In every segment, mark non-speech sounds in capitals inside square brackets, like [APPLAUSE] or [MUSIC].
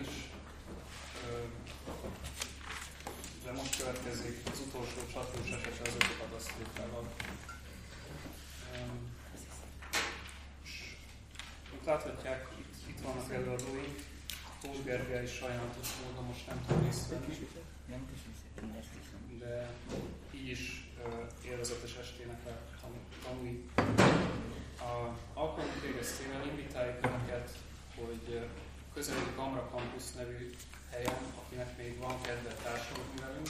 is. De most következik az utolsó csatlós esete az ökokatasztrófával. Itt láthatják, itt, itt vannak előadóink. Tóth Gergely sajnálatos módon most nem tud részt. De így is élvezetes estének a tanulni. A alkalmunk végeztével invitáljuk Önöket, hogy közeli Gamra Campus nevű helyen, akinek még van kedve társadalmi velünk,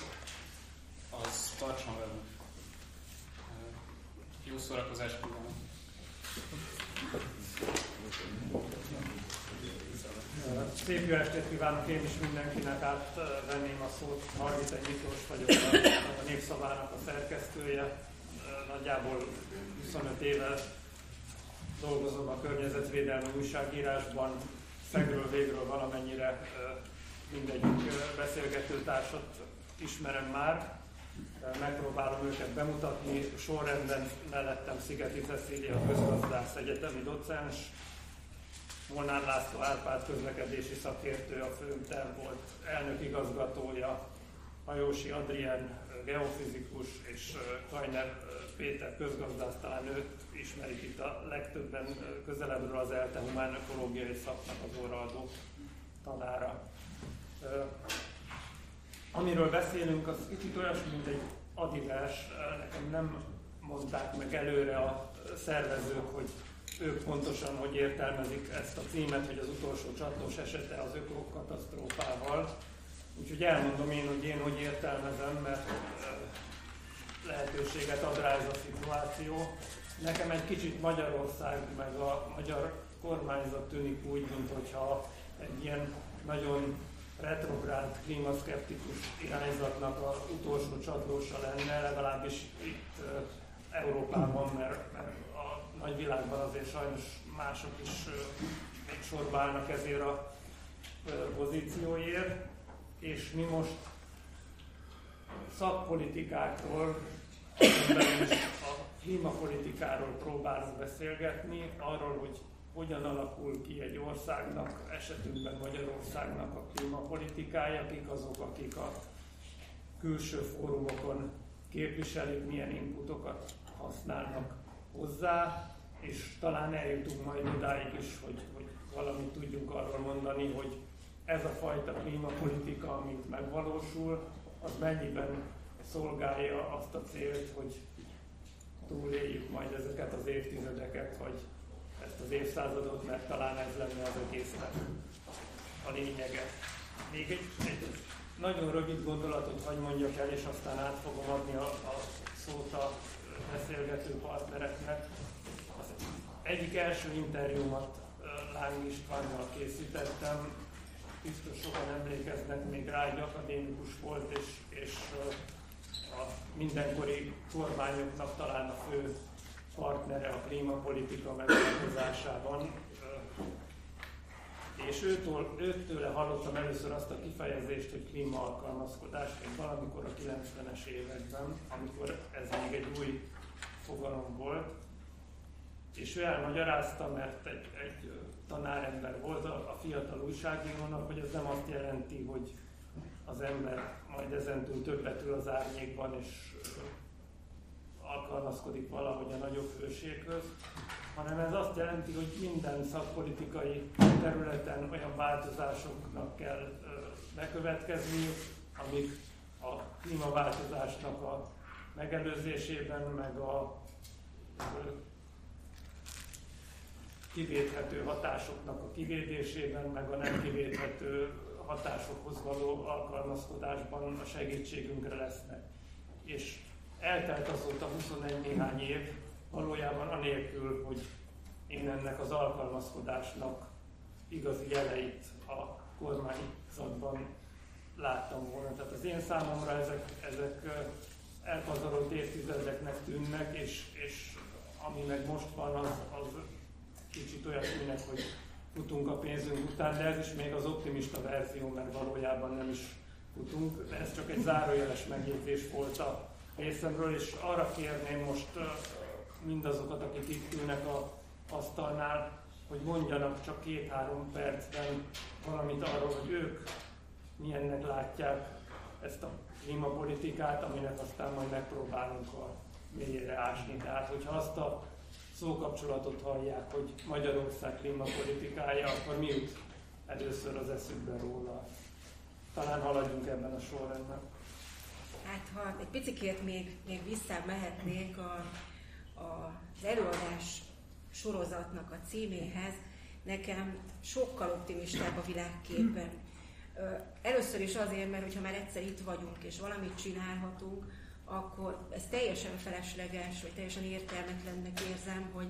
az tartson velünk. Jó szórakozást kívánok! Szép jó estét kívánok én is mindenkinek, átvenném a szót. Margit Miklós vagyok, a Népszavának a szerkesztője. Nagyjából 25 éve dolgozom a környezetvédelmi újságírásban. Szegről végről valamennyire mindegyik beszélgetőtársat ismerem már. Megpróbálom őket bemutatni. Sorrendben mellettem Szigeti Cecília, közgazdász egyetemi docens, Molnár László Árpád közlekedési szakértő, a Főmter volt elnök igazgatója, Hajósi Adrien geofizikus és Kajner Péter közgazdász, talán őt ismerik itt a legtöbben közelebbről az ELTE humán ökológiai szaknak az óraadó tanára. Amiről beszélünk, az kicsit olyasmi, mint egy adivers. Nekem nem mondták meg előre a szervezők, hogy ők pontosan hogy értelmezik ezt a címet, hogy az utolsó csatlós esete az ökokatasztrófával. Úgyhogy elmondom én, hogy én hogy értelmezem, mert lehetőséget ad rá ez a szituáció. Nekem egy kicsit Magyarország, meg a magyar kormányzat tűnik úgy, mintha egy ilyen nagyon retrográd, klímaszkeptikus irányzatnak az utolsó csatlósa lenne, legalábbis itt Európában, mert, mert nagyvilágban azért sajnos mások is még sorba állnak ezért a pozícióért, és mi most szakpolitikákról, a klímapolitikáról próbálunk beszélgetni, arról, hogy hogyan alakul ki egy országnak, esetünkben Magyarországnak a klímapolitikája, kik azok, akik a külső fórumokon képviselik, milyen inputokat használnak hozzá, és talán eljutunk majd odáig is, hogy, hogy valamit tudjunk arról mondani, hogy ez a fajta klímapolitika, amit megvalósul, az mennyiben szolgálja azt a célt, hogy túléljük majd ezeket az évtizedeket, vagy ezt az évszázadot, mert talán ez lenne az egésznek a lényege. Még egy, egy nagyon rövid gondolatot hagy mondjak el, és aztán át fogom adni a, a szót a beszélgető partnereknek. Az egyik első interjúmat Láng Istvánnal készítettem, biztos sokan emlékeznek még rá, egy akadémikus volt, és, és a mindenkori kormányoknak talán a fő partnere a klímapolitika megváltozásában. És őtől, őtől hallottam először azt a kifejezést, hogy klímaalkalmazkodás, még valamikor a 90-es években, amikor ez még egy új fogalom volt, és ő elmagyarázta, mert egy, egy tanárember volt a, a fiatal újságírónak, hogy ez nem azt jelenti, hogy az ember majd ezentúl többet ül az árnyékban, és alkalmazkodik valahogy a nagyobb hőséghez, hanem ez azt jelenti, hogy minden szakpolitikai területen olyan változásoknak kell bekövetkezni, amik a klímaváltozásnak a megelőzésében, meg a kivéthető hatásoknak a kivédésében, meg a nem kivéthető hatásokhoz való alkalmazkodásban a segítségünkre lesznek. És eltelt azóta 21 néhány év, valójában anélkül, hogy én ennek az alkalmazkodásnak igazi jeleit a kormányzatban láttam volna. Tehát az én számomra ezek, ezek elpazarolt évtizedeknek tűnnek, és, és ami meg most van, az, az kicsit olyasminek, hogy futunk a pénzünk után, de ez is még az optimista verzió, mert valójában nem is futunk, ez csak egy zárójeles megjegyzés volt a részemről, és arra kérném most mindazokat, akik itt ülnek a asztalnál, hogy mondjanak csak két-három percben valamit arról, hogy ők milyennek látják ezt a klímapolitikát, aminek aztán majd megpróbálunk a mélyére ásni. Tehát, hogyha azt a szókapcsolatot hallják, hogy Magyarország klímapolitikája, akkor mi jut először az eszükbe róla? Talán haladjunk ebben a sorrendben. Hát, ha egy picit még, még mehetnék a, a, az előadás sorozatnak a címéhez, nekem sokkal optimistább a világképen. Először is azért, mert hogyha már egyszer itt vagyunk és valamit csinálhatunk, akkor ez teljesen felesleges, vagy teljesen értelmetlennek érzem, hogy,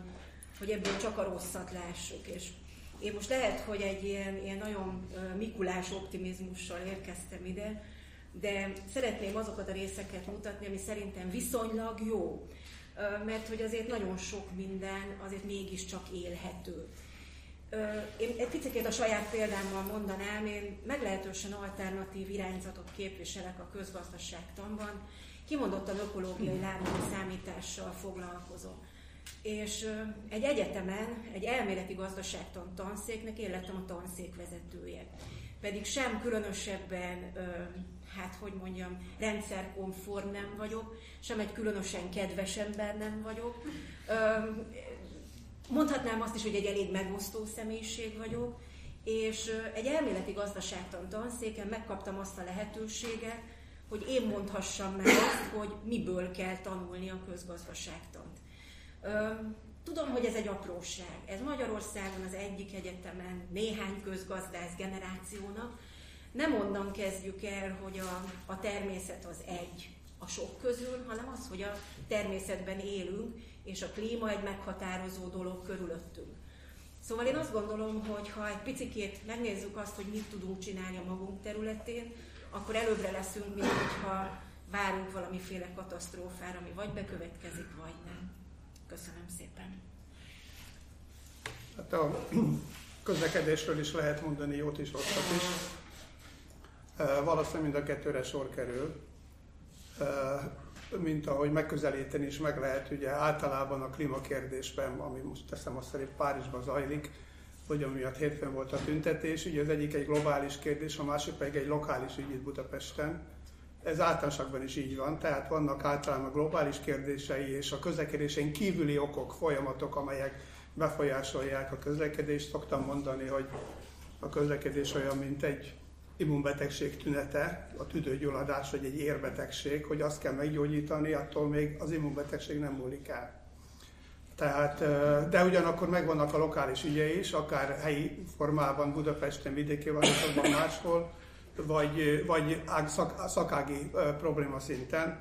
hogy ebből csak a rosszat lássuk. És én most lehet, hogy egy ilyen, ilyen nagyon mikulás optimizmussal érkeztem ide, de szeretném azokat a részeket mutatni, ami szerintem viszonylag jó, mert hogy azért nagyon sok minden azért mégiscsak élhető. Én egy picit a saját példámmal mondanám, én meglehetősen alternatív irányzatot képviselek a közgazdaságtanban, kimondottan ökológiai lábnyom számítással foglalkozom. És egy egyetemen, egy elméleti gazdaságtan tanszéknek én lettem a tanszék vezetője. Pedig sem különösebben, hát hogy mondjam, rendszerkonform nem vagyok, sem egy különösen kedves ember nem vagyok. Mondhatnám azt is, hogy egy elég megosztó személyiség vagyok, és egy elméleti gazdaságtan tanszéken megkaptam azt a lehetőséget, hogy én mondhassam meg azt, hogy miből kell tanulni a közgazdaságtant. Tudom, hogy ez egy apróság. Ez Magyarországon az egyik egyetemen néhány közgazdász generációnak. Nem onnan kezdjük el, hogy a, a természet az egy a sok közül, hanem az, hogy a természetben élünk, és a klíma egy meghatározó dolog körülöttünk. Szóval én azt gondolom, hogy ha egy picikét megnézzük azt, hogy mit tudunk csinálni a magunk területén, akkor előbbre leszünk, mint hogyha várunk valamiféle katasztrófára, ami vagy bekövetkezik, vagy nem. Köszönöm szépen. Hát a közlekedésről is lehet mondani jót is, rosszat is. Valószínűleg mind a kettőre sor kerül mint ahogy megközelíteni is meg lehet, ugye általában a klímakérdésben, ami most teszem azt szerint Párizsban zajlik, hogy amiatt hétfőn volt a tüntetés, ugye az egyik egy globális kérdés, a másik pedig egy lokális ügy itt Budapesten. Ez általánosakban is így van, tehát vannak általában a globális kérdései és a közlekedésen kívüli okok, folyamatok, amelyek befolyásolják a közlekedést. Szoktam mondani, hogy a közlekedés olyan, mint egy immunbetegség tünete, a tüdőgyulladás vagy egy érbetegség, hogy azt kell meggyógyítani, attól még az immunbetegség nem múlik el. Tehát, de ugyanakkor megvannak a lokális ügyei is, akár helyi formában, Budapesten, vidéki városokban, máshol, vagy, vagy szak, szakági probléma szinten.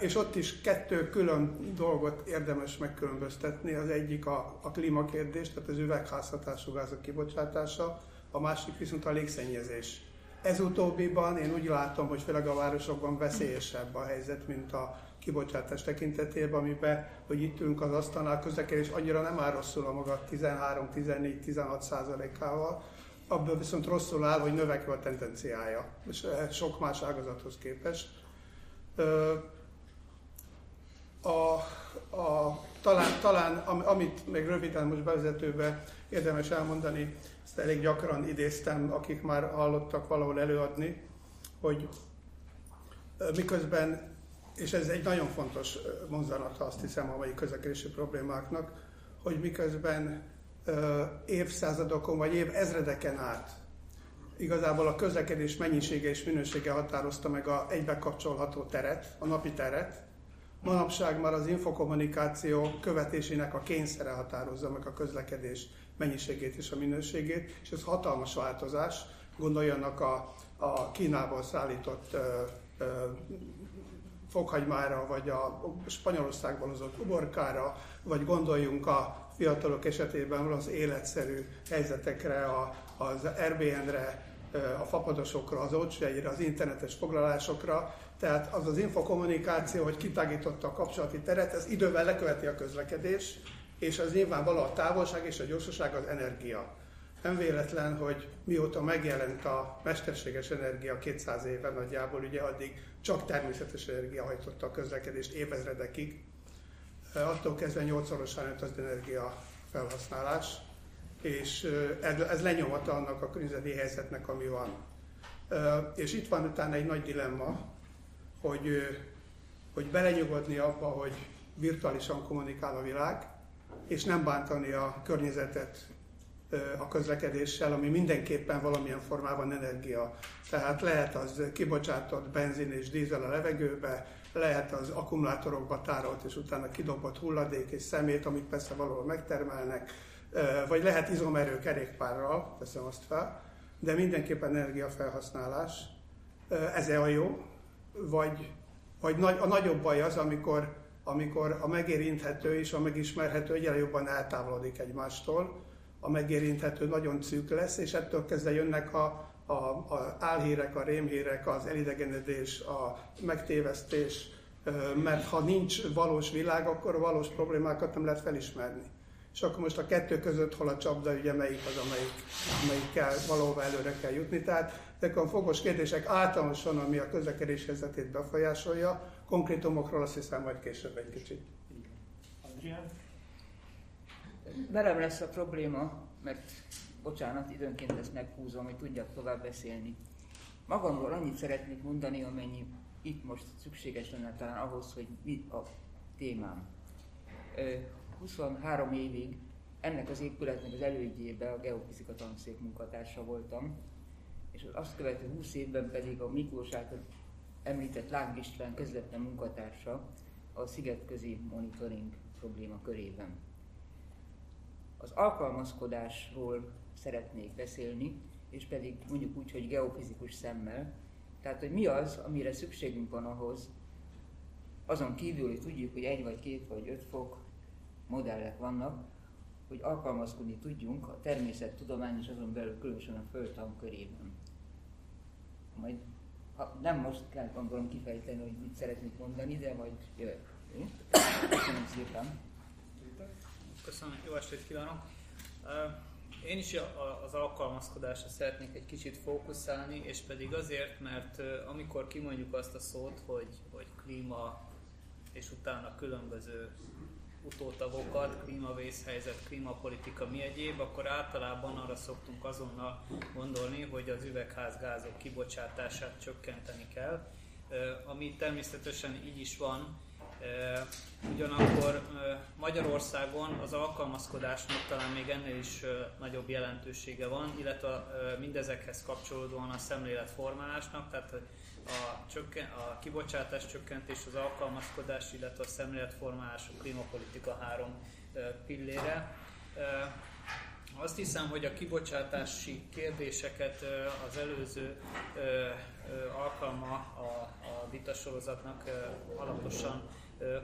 És ott is kettő külön dolgot érdemes megkülönböztetni. Az egyik a, a klímakérdés, tehát az üvegházhatású gázok kibocsátása, a másik viszont a légszennyezés. Ez utóbbiban én úgy látom, hogy főleg a városokban veszélyesebb a helyzet, mint a kibocsátás tekintetében, amiben, hogy itt ülünk az asztalnál, közlekedés annyira nem áll rosszul a maga 13-14-16 százalékával, abból viszont rosszul áll, hogy növekvő a tendenciája, és sok más ágazathoz képest. A, a, talán, talán, amit még röviden most bevezetőbe érdemes elmondani, ezt elég gyakran idéztem, akik már hallottak valahol előadni, hogy miközben, és ez egy nagyon fontos mozzanata azt hiszem a mai közlekedési problémáknak, hogy miközben évszázadokon vagy év ezredeken át igazából a közlekedés mennyisége és minősége határozta meg a egybekapcsolható teret, a napi teret, Manapság már az infokommunikáció követésének a kényszere határozza meg a közlekedés mennyiségét és a minőségét, és ez hatalmas változás. Gondoljanak a, a Kínából szállított ö, ö, fokhagymára, vagy a Spanyolországból hozott uborkára, vagy gondoljunk a fiatalok esetében az életszerű helyzetekre, a, az Airbnb-re, a fapadosokra, az olcsójegyre, az internetes foglalásokra, tehát az az infokommunikáció, hogy kitágította a kapcsolati teret, ez idővel leköveti a közlekedés, és az nyilvánvaló a távolság és a gyorsaság az energia. Nem véletlen, hogy mióta megjelent a mesterséges energia 200 éve nagyjából, ugye addig csak természetes energia hajtotta a közlekedést évezredekig. attól kezdve 8-szorosan nőtt az energia felhasználás, és ez, ez lenyomata annak a környezeti helyzetnek, ami van. És itt van utána egy nagy dilemma, hogy, hogy belenyugodni abba, hogy virtuálisan kommunikál a világ, és nem bántani a környezetet a közlekedéssel, ami mindenképpen valamilyen formában energia. Tehát lehet az kibocsátott benzin és dízel a levegőbe, lehet az akkumulátorokba tárolt és utána kidobott hulladék és szemét, amit persze valahol megtermelnek, vagy lehet izomerő kerékpárral, teszem azt fel, de mindenképpen energiafelhasználás. Ez a jó, vagy, vagy a nagyobb baj az, amikor, amikor a megérinthető és a megismerhető egyre jobban eltávolodik egymástól, a megérinthető nagyon szűk lesz, és ettől kezdve jönnek a, a, a álhírek, a rémhírek, az elidegenedés, a megtévesztés, mert ha nincs valós világ, akkor valós problémákat nem lehet felismerni. És akkor most a kettő között hol a csapda, ugye melyik az, amelyik, amelyikkel valahova előre kell jutni. Tehát ezek a fogos kérdések általánosan, ami a közlekedés helyzetét befolyásolja, konkrétumokról azt hiszem majd később egy kicsit. Adrián? Velem lesz a probléma, mert bocsánat, időnként ezt meghúzom, hogy tudjak tovább beszélni. Magamról annyit szeretnék mondani, amennyi itt most szükséges lenne talán ahhoz, hogy mi a témám. 23 évig ennek az épületnek az elődjébe a geofizika tanszék munkatársa voltam, és az azt követő 20 évben pedig a Miklós által említett Láng István közvetlen munkatársa a szigetközi monitoring probléma körében. Az alkalmazkodásról szeretnék beszélni, és pedig mondjuk úgy, hogy geofizikus szemmel. Tehát, hogy mi az, amire szükségünk van ahhoz, azon kívül, hogy tudjuk, hogy egy vagy két vagy öt fok modellek vannak, hogy alkalmazkodni tudjunk a természettudomány és azon belül különösen a földtan körében. Majd ha nem most kell gondolom kifejteni, hogy mit szeretnék mondani, de majd jövök. Köszönöm szépen. Köszönöm, jó estét kívánok! Én is az alkalmazkodásra szeretnék egy kicsit fókuszálni, és pedig azért, mert amikor kimondjuk azt a szót, hogy, hogy klíma, és utána különböző utótagokat, klímavészhelyzet, klímapolitika, mi egyéb, akkor általában arra szoktunk azonnal gondolni, hogy az üvegházgázok kibocsátását csökkenteni kell, ami természetesen így is van, Ugyanakkor Magyarországon az alkalmazkodásnak talán még ennél is nagyobb jelentősége van, illetve mindezekhez kapcsolódóan a szemléletformálásnak, tehát a, csökken, a kibocsátás csökkentés, az alkalmazkodás, illetve a szemléletformálás, a klímapolitika három pillére. Azt hiszem, hogy a kibocsátási kérdéseket az előző alkalma a, a vitasorozatnak alaposan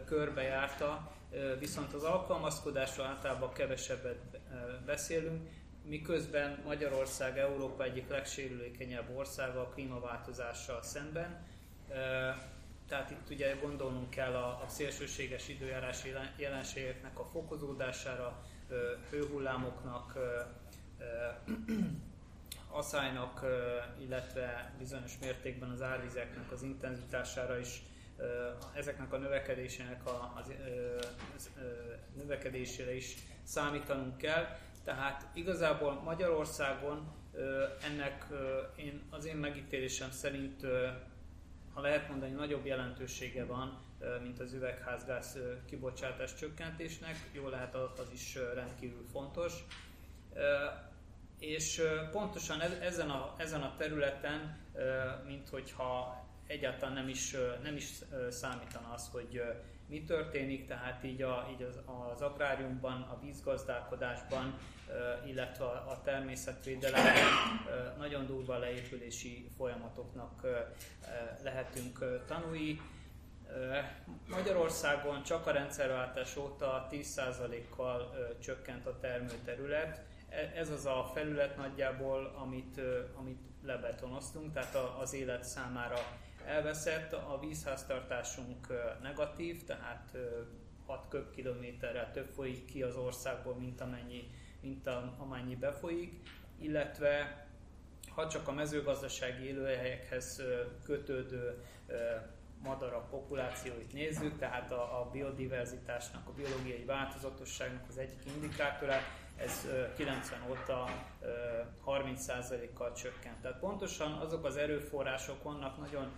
körbejárta, viszont az alkalmazkodásról általában kevesebbet beszélünk, miközben Magyarország Európa egyik legsérülékenyebb országa a klímaváltozással szemben. Tehát itt ugye gondolnunk kell a, a szélsőséges időjárási jelenségeknek a fokozódására, hőhullámoknak, aszálynak, illetve bizonyos mértékben az árvizeknek az intenzitására is ezeknek a növekedésének a, az, az, növekedésére is számítanunk kell. Tehát igazából Magyarországon ennek én, az én megítélésem szerint, ha lehet mondani, nagyobb jelentősége van, mint az üvegházgáz kibocsátás csökkentésnek. Jó lehet az is rendkívül fontos. És pontosan ezen a, ezen a területen, mint hogyha egyáltalán nem is, nem is számítana az, hogy mi történik, tehát így, a, így az, az agráriumban, a vízgazdálkodásban, illetve a természetvédelemben nagyon durva leépülési folyamatoknak lehetünk tanulni. Magyarországon csak a rendszerváltás óta 10%-kal csökkent a termőterület. E, ez az a felület nagyjából, amit, amit lebetonoztunk, tehát az élet számára elveszett, a vízháztartásunk negatív, tehát 6 köbkilométerrel több folyik ki az országból, mint amennyi, mint amennyi befolyik, illetve ha csak a mezőgazdasági élőhelyekhez kötődő madarak populációit nézzük, tehát a, a biodiverzitásnak, a biológiai változatosságnak az egyik indikátorát, ez 90 óta 30%-kal csökkent. Tehát pontosan azok az erőforrások vannak nagyon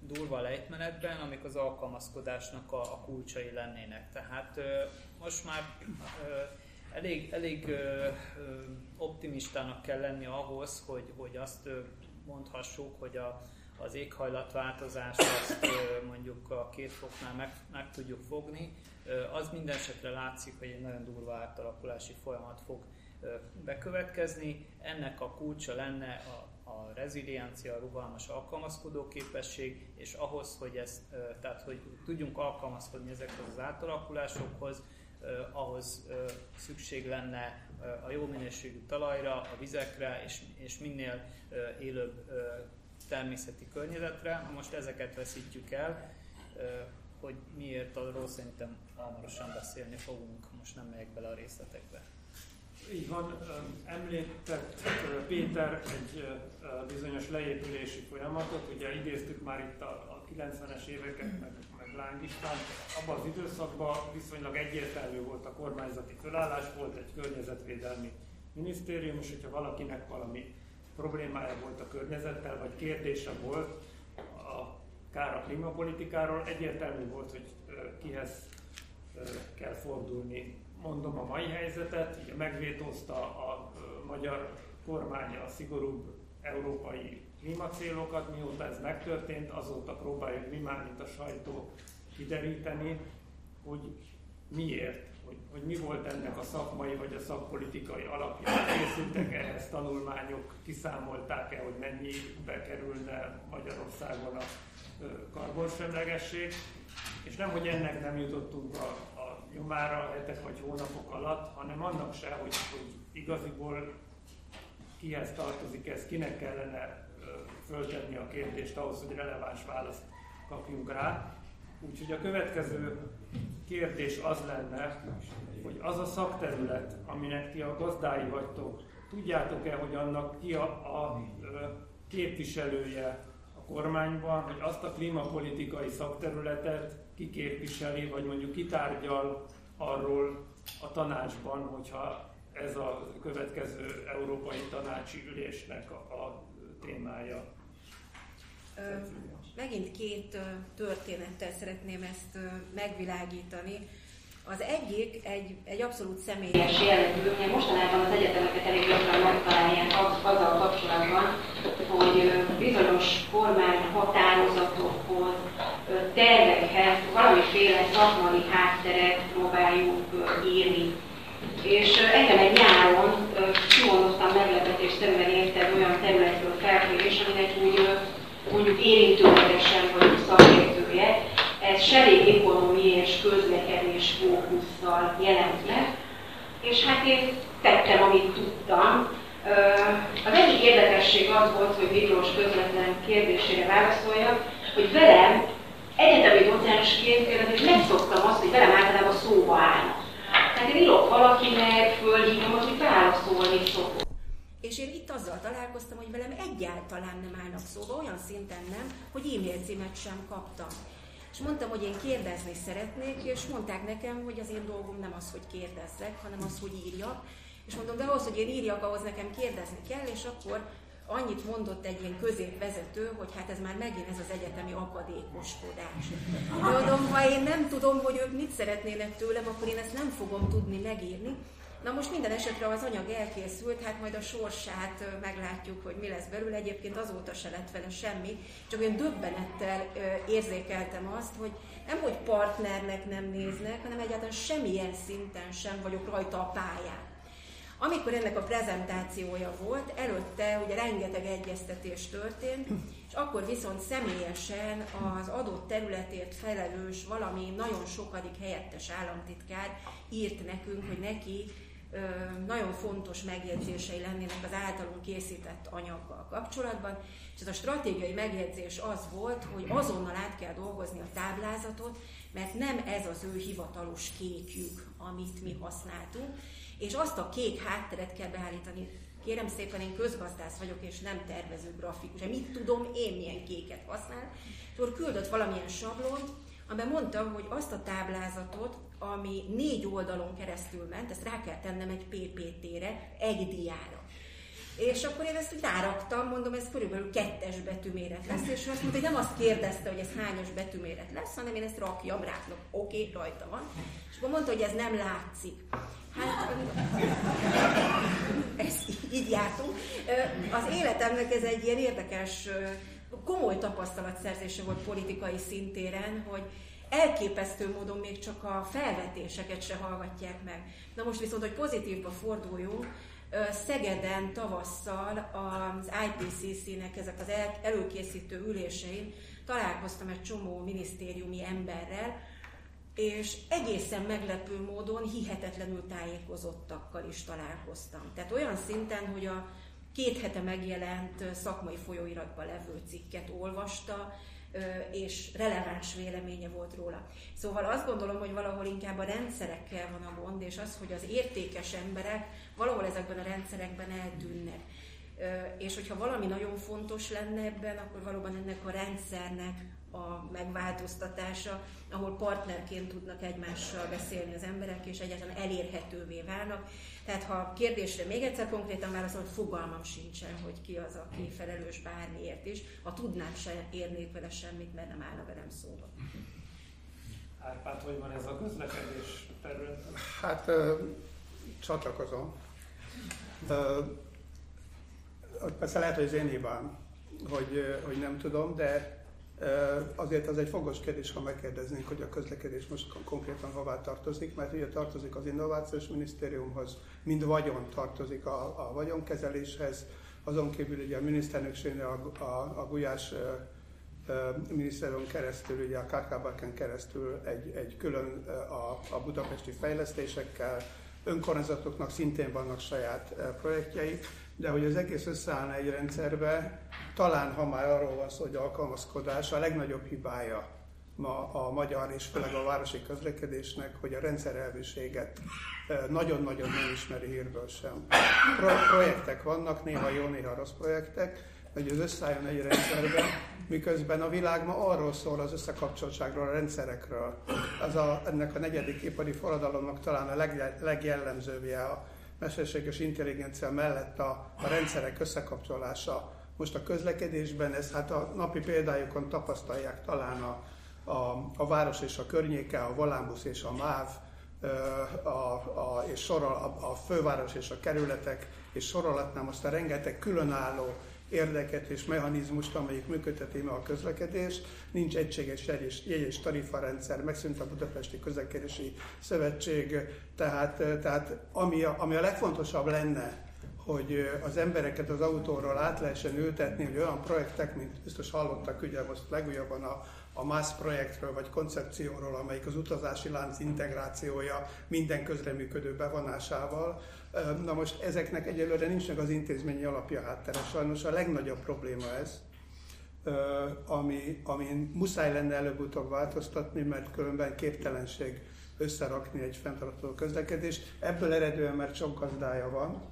durva lejtmenetben, amik az alkalmazkodásnak a, a kulcsai lennének. Tehát most már elég, elég optimistának kell lenni ahhoz, hogy, hogy azt mondhassuk, hogy a, az éghajlatváltozást azt mondjuk a két foknál meg, meg tudjuk fogni. Az minden esetre látszik, hogy egy nagyon durva átalakulási folyamat fog bekövetkezni. Ennek a kulcsa lenne a, a reziliencia, a rugalmas alkalmazkodó képesség, és ahhoz, hogy, ezt, tehát, hogy tudjunk alkalmazkodni ezekhez az átalakulásokhoz, ahhoz szükség lenne a jó minőségű talajra, a vizekre, és, és minél élőbb természeti környezetre. Most ezeket veszítjük el, hogy miért arról szerintem hamarosan beszélni fogunk, most nem megyek bele a részletekbe. Így van, említett Péter egy bizonyos leépülési folyamatot, ugye idéztük már itt a, a 90-es éveket, meg, meg Láng István, abban az időszakban viszonylag egyértelmű volt a kormányzati fölállás, volt egy környezetvédelmi minisztérium, és hogyha valakinek valami problémája volt a környezettel, vagy kérdése volt a kár a klímapolitikáról, egyértelmű volt, hogy kihez kell fordulni. Mondom a mai helyzetet, ugye megvétózta a magyar kormány a szigorúbb európai klímacélokat, mióta ez megtörtént, azóta próbáljuk mi már, mint a sajtó kideríteni, hogy miért hogy, hogy mi volt ennek a szakmai vagy a szakpolitikai alapja. Készültek ehhez tanulmányok, kiszámolták-e, hogy mennyibe kerülne Magyarországon a karbonsemlegesség, és nem, hogy ennek nem jutottunk a nyomára hetek vagy hónapok alatt, hanem annak se, hogy, hogy igaziból kihez tartozik ez, kinek kellene föltenni a kérdést ahhoz, hogy releváns választ kapjunk rá. Úgyhogy a következő kérdés az lenne, hogy az a szakterület, aminek ti a gazdái vagytok, tudjátok-e, hogy annak ki a, a, képviselője a kormányban, hogy azt a klímapolitikai szakterületet kiképviseli, vagy mondjuk kitárgyal arról a tanácsban, hogyha ez a következő európai tanácsi ülésnek a, témája. Ö, megint két történettel szeretném ezt megvilágítani. Az egyik egy, egy abszolút személyes jellegű, ugye mostanában az egyetemeket elég gyakran megtalálják azzal kapcsolatban, hogy bizonyos kormány határozatokhoz, tervekhez valamiféle szakmai hátteret próbáljuk írni. És engem egy nyáron kimondottan meglepetésszerűen érte olyan területről felkérés, aminek úgy mondjuk érintőlegesen vagyok szakértője, ez serégekonomi és közlekedés fókusszal jelent meg, és hát én tettem, amit tudtam. Az egyik érdekesség az volt, hogy Miklós közvetlen kérdésére válaszoljak, hogy velem egyetemi docensként például megszoktam azt, hogy velem általában szóba állnak. Tehát én írok valakinek, fölhívom, hogy válaszolni szokott. És én itt azzal találkoztam, hogy velem egyáltalán nem állnak szóba, olyan szinten nem, hogy e-mail címet sem kaptam. És mondtam, hogy én kérdezni szeretnék, és mondták nekem, hogy az én dolgom nem az, hogy kérdezzek, hanem az, hogy írjak. És mondom, de ahhoz, hogy én írjak, ahhoz nekem kérdezni kell, és akkor annyit mondott egy ilyen középvezető, hogy hát ez már megint ez az egyetemi akadékoskodás. Mondom, ha én nem tudom, hogy ők mit szeretnének tőlem, akkor én ezt nem fogom tudni megírni. Na most minden esetre az anyag elkészült, hát majd a sorsát meglátjuk, hogy mi lesz belőle. Egyébként azóta se lett vele semmi, csak olyan döbbenettel érzékeltem azt, hogy nem, hogy partnernek nem néznek, hanem egyáltalán semmilyen szinten sem vagyok rajta a pályán. Amikor ennek a prezentációja volt, előtte ugye rengeteg egyeztetés történt, és akkor viszont személyesen az adott területért felelős valami nagyon sokadik helyettes államtitkár írt nekünk, hogy neki nagyon fontos megjegyzései lennének az általunk készített anyaggal kapcsolatban, és ez a stratégiai megjegyzés az volt, hogy azonnal át kell dolgozni a táblázatot, mert nem ez az ő hivatalos kékjük, amit mi használtunk, és azt a kék hátteret kell beállítani. Kérem szépen, én közgazdász vagyok, és nem tervező grafikus. Mit tudom én, milyen kéket használ? És akkor küldött valamilyen sablont, amiben mondtam, hogy azt a táblázatot, ami négy oldalon keresztül ment, ezt rá kell tennem egy PPT-re, egy diára. És akkor én ezt úgy ráraktam, mondom, ez körülbelül kettes betűméret lesz, és azt mondta, hogy nem azt kérdezte, hogy ez hányos betűméret lesz, hanem én ezt rakjam, ráknak, oké, okay, rajta van. És akkor mondta, hogy ez nem látszik. Hát, ezt így jártunk. Az életemnek ez egy ilyen érdekes, komoly tapasztalatszerzése volt politikai szintéren, hogy elképesztő módon még csak a felvetéseket se hallgatják meg. Na most viszont, hogy pozitívba forduljunk, Szegeden tavasszal az IPCC-nek ezek az előkészítő ülésein találkoztam egy csomó minisztériumi emberrel, és egészen meglepő módon hihetetlenül tájékozottakkal is találkoztam. Tehát olyan szinten, hogy a két hete megjelent szakmai folyóiratban levő cikket olvasta, és releváns véleménye volt róla. Szóval azt gondolom, hogy valahol inkább a rendszerekkel van a gond, és az, hogy az értékes emberek valahol ezekben a rendszerekben eltűnnek. És hogyha valami nagyon fontos lenne ebben, akkor valóban ennek a rendszernek a megváltoztatása, ahol partnerként tudnak egymással beszélni az emberek, és egyáltalán elérhetővé válnak. Tehát ha a kérdésre még egyszer konkrétan válaszol, hogy fogalmam sincsen, hogy ki az, aki felelős bármiért is. Ha tudnám, se érnék vele semmit, mert nem állna velem szóba. Árpád, hogy van ez a közlekedés területen? Hát ö, csatlakozom. Ö, persze lehet, hogy az én hibám, hogy, hogy nem tudom, de Azért az egy fogos kérdés, ha megkérdeznénk, hogy a közlekedés most konkrétan hová tartozik, mert ugye tartozik az Innovációs Minisztériumhoz, mind vagyon tartozik a, a vagyonkezeléshez, azon kívül ugye a miniszternökségnél a, a, a Gulyás minisztérium keresztül, ugye a KKB-ken keresztül egy, egy külön a, a budapesti fejlesztésekkel, önkormányzatoknak szintén vannak saját projektjeik, de hogy az egész összeállna egy rendszerbe, talán ha már arról van szó, hogy alkalmazkodás a legnagyobb hibája ma a magyar és főleg a városi közlekedésnek, hogy a rendszerelviséget nagyon-nagyon nem ismeri hírből sem. Pro- projektek vannak, néha jó, néha rossz projektek, hogy az összeálljon egy rendszerben, miközben a világ ma arról szól az összekapcsoltságról, a rendszerekről. Az a, ennek a negyedik ipari forradalomnak talán a leg, legjellemzőbbje a mesterséges intelligencia mellett a, a rendszerek összekapcsolása. Most a közlekedésben ez hát a napi példájukon tapasztalják talán a, a, a város és a környéke, a Volánbusz és a MÁV, a, a, és sorol, a, a főváros és a kerületek, és sorolhatnám azt a rengeteg különálló érdeket és mechanizmust, amelyik működteti a közlekedést. Nincs egységes jegy és, tarifarendszer, megszűnt a Budapesti Közlekedési Szövetség, tehát, tehát ami, a, ami a legfontosabb lenne, hogy az embereket az autóról át lehessen ültetni, hogy olyan projektek, mint biztos hallottak, ugye most legújabban a, a MASZ projektről vagy koncepcióról, amelyik az utazási lánc integrációja minden közreműködő bevonásával, Na most ezeknek egyelőre nincs meg az intézményi alapja háttere. Sajnos a legnagyobb probléma ez, ami, ami muszáj lenne előbb-utóbb változtatni, mert különben képtelenség összerakni egy fenntartó közlekedést. Ebből eredően, mert sok gazdája van,